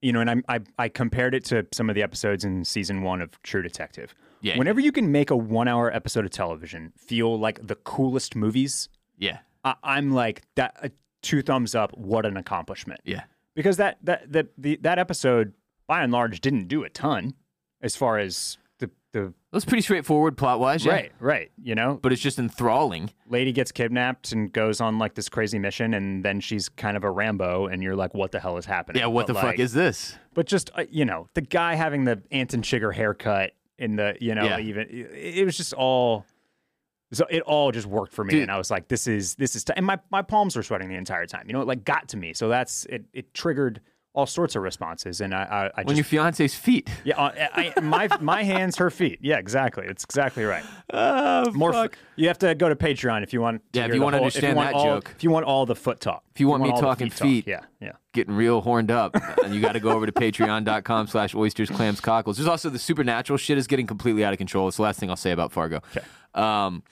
you know, and I'm, I I compared it to some of the episodes in season one of True Detective. Yeah. Whenever you can make a one hour episode of television feel like the coolest movies, Yeah, I, I'm like that. Uh, two thumbs up. What an accomplishment! yeah. Because that that that the, that episode by and large didn't do a ton as far as the the It was pretty straightforward plot wise, yeah. right right. You know, But it's just enthralling. lady gets kidnapped and goes on like this crazy mission and then she's kind of a rambo and you're like what the hell is happening Yeah, what But, the fuck is this? but just uh, you know the guy having the Anton Chigurh haircut in the you know Yeah. even it, it was just all so it all just worked for me Dude. and i was like this is this is t-. and my, my palms were sweating the entire time you know it like got to me so that's it it triggered all sorts of responses and i i, I When just your fiance's feet. yeah, uh, I, my my hands, her feet. Yeah, exactly. It's exactly right. (laughs) Oh, More. f- you have to go to Patreon if you want. To Yeah, if you wanna whole- understand want that all, joke. If you want all the foot talk. If you want me all the talking talk. feet. Yeah, yeah. getting real horned up. and you got to go over to patreon.com slash oysters, clams, cockles. There's also the supernatural shit is getting completely out of control. It's the last thing I'll say about Fargo. Um,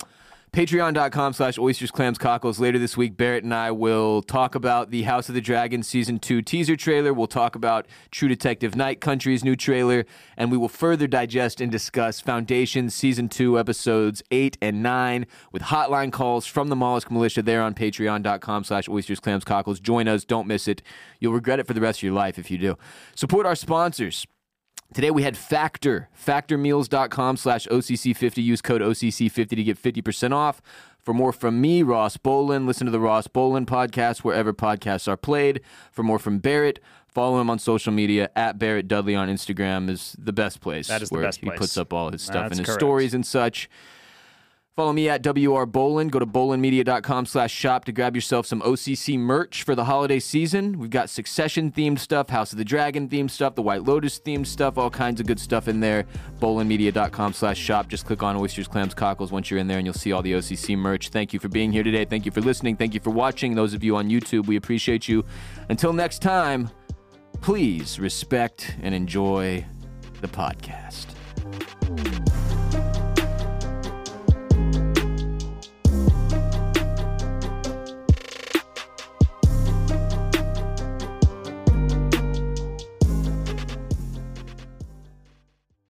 Patreon.com slash oysters, clams, cockles. Later this week, Barrett and I will talk about the House of the Dragon Season 2 teaser trailer. We'll talk about True Detective Night Country's new trailer, and we will further digest and discuss Foundation Season 2 episodes 8 and 9 with hotline calls from the Mollusk Militia there on patreon.com slash oysters, clams, cockles. Join us. Don't miss it. You'll regret it for the rest of your life if you do. Support our sponsors. Today we had Factor, factormeals.com slash OCC50. Use code OCC50 to get 50% off. For more from me, Ross Bolen, listen to the Ross Bolen podcast wherever podcasts are played. For more from Barrett, follow him on social media at Barrett Dudley on Instagram is the best place. That is the where best he place. puts up all his stuff That's and his correct. stories and such. Follow me at WR Bolen. Go to bolenmedia.com slash shop to grab yourself some OCC merch for the holiday season. We've got Succession themed stuff, House of the Dragon themed stuff, the White Lotus themed stuff, all kinds of good stuff in there. bolenmedia.com slash shop. Just click on Oysters, Clams, Cockles once you're in there and you'll see all the OCC merch. Thank you for being here today. Thank you for listening. Thank you for watching. Those of you on YouTube, we appreciate you. Until next time, please respect and enjoy the podcast.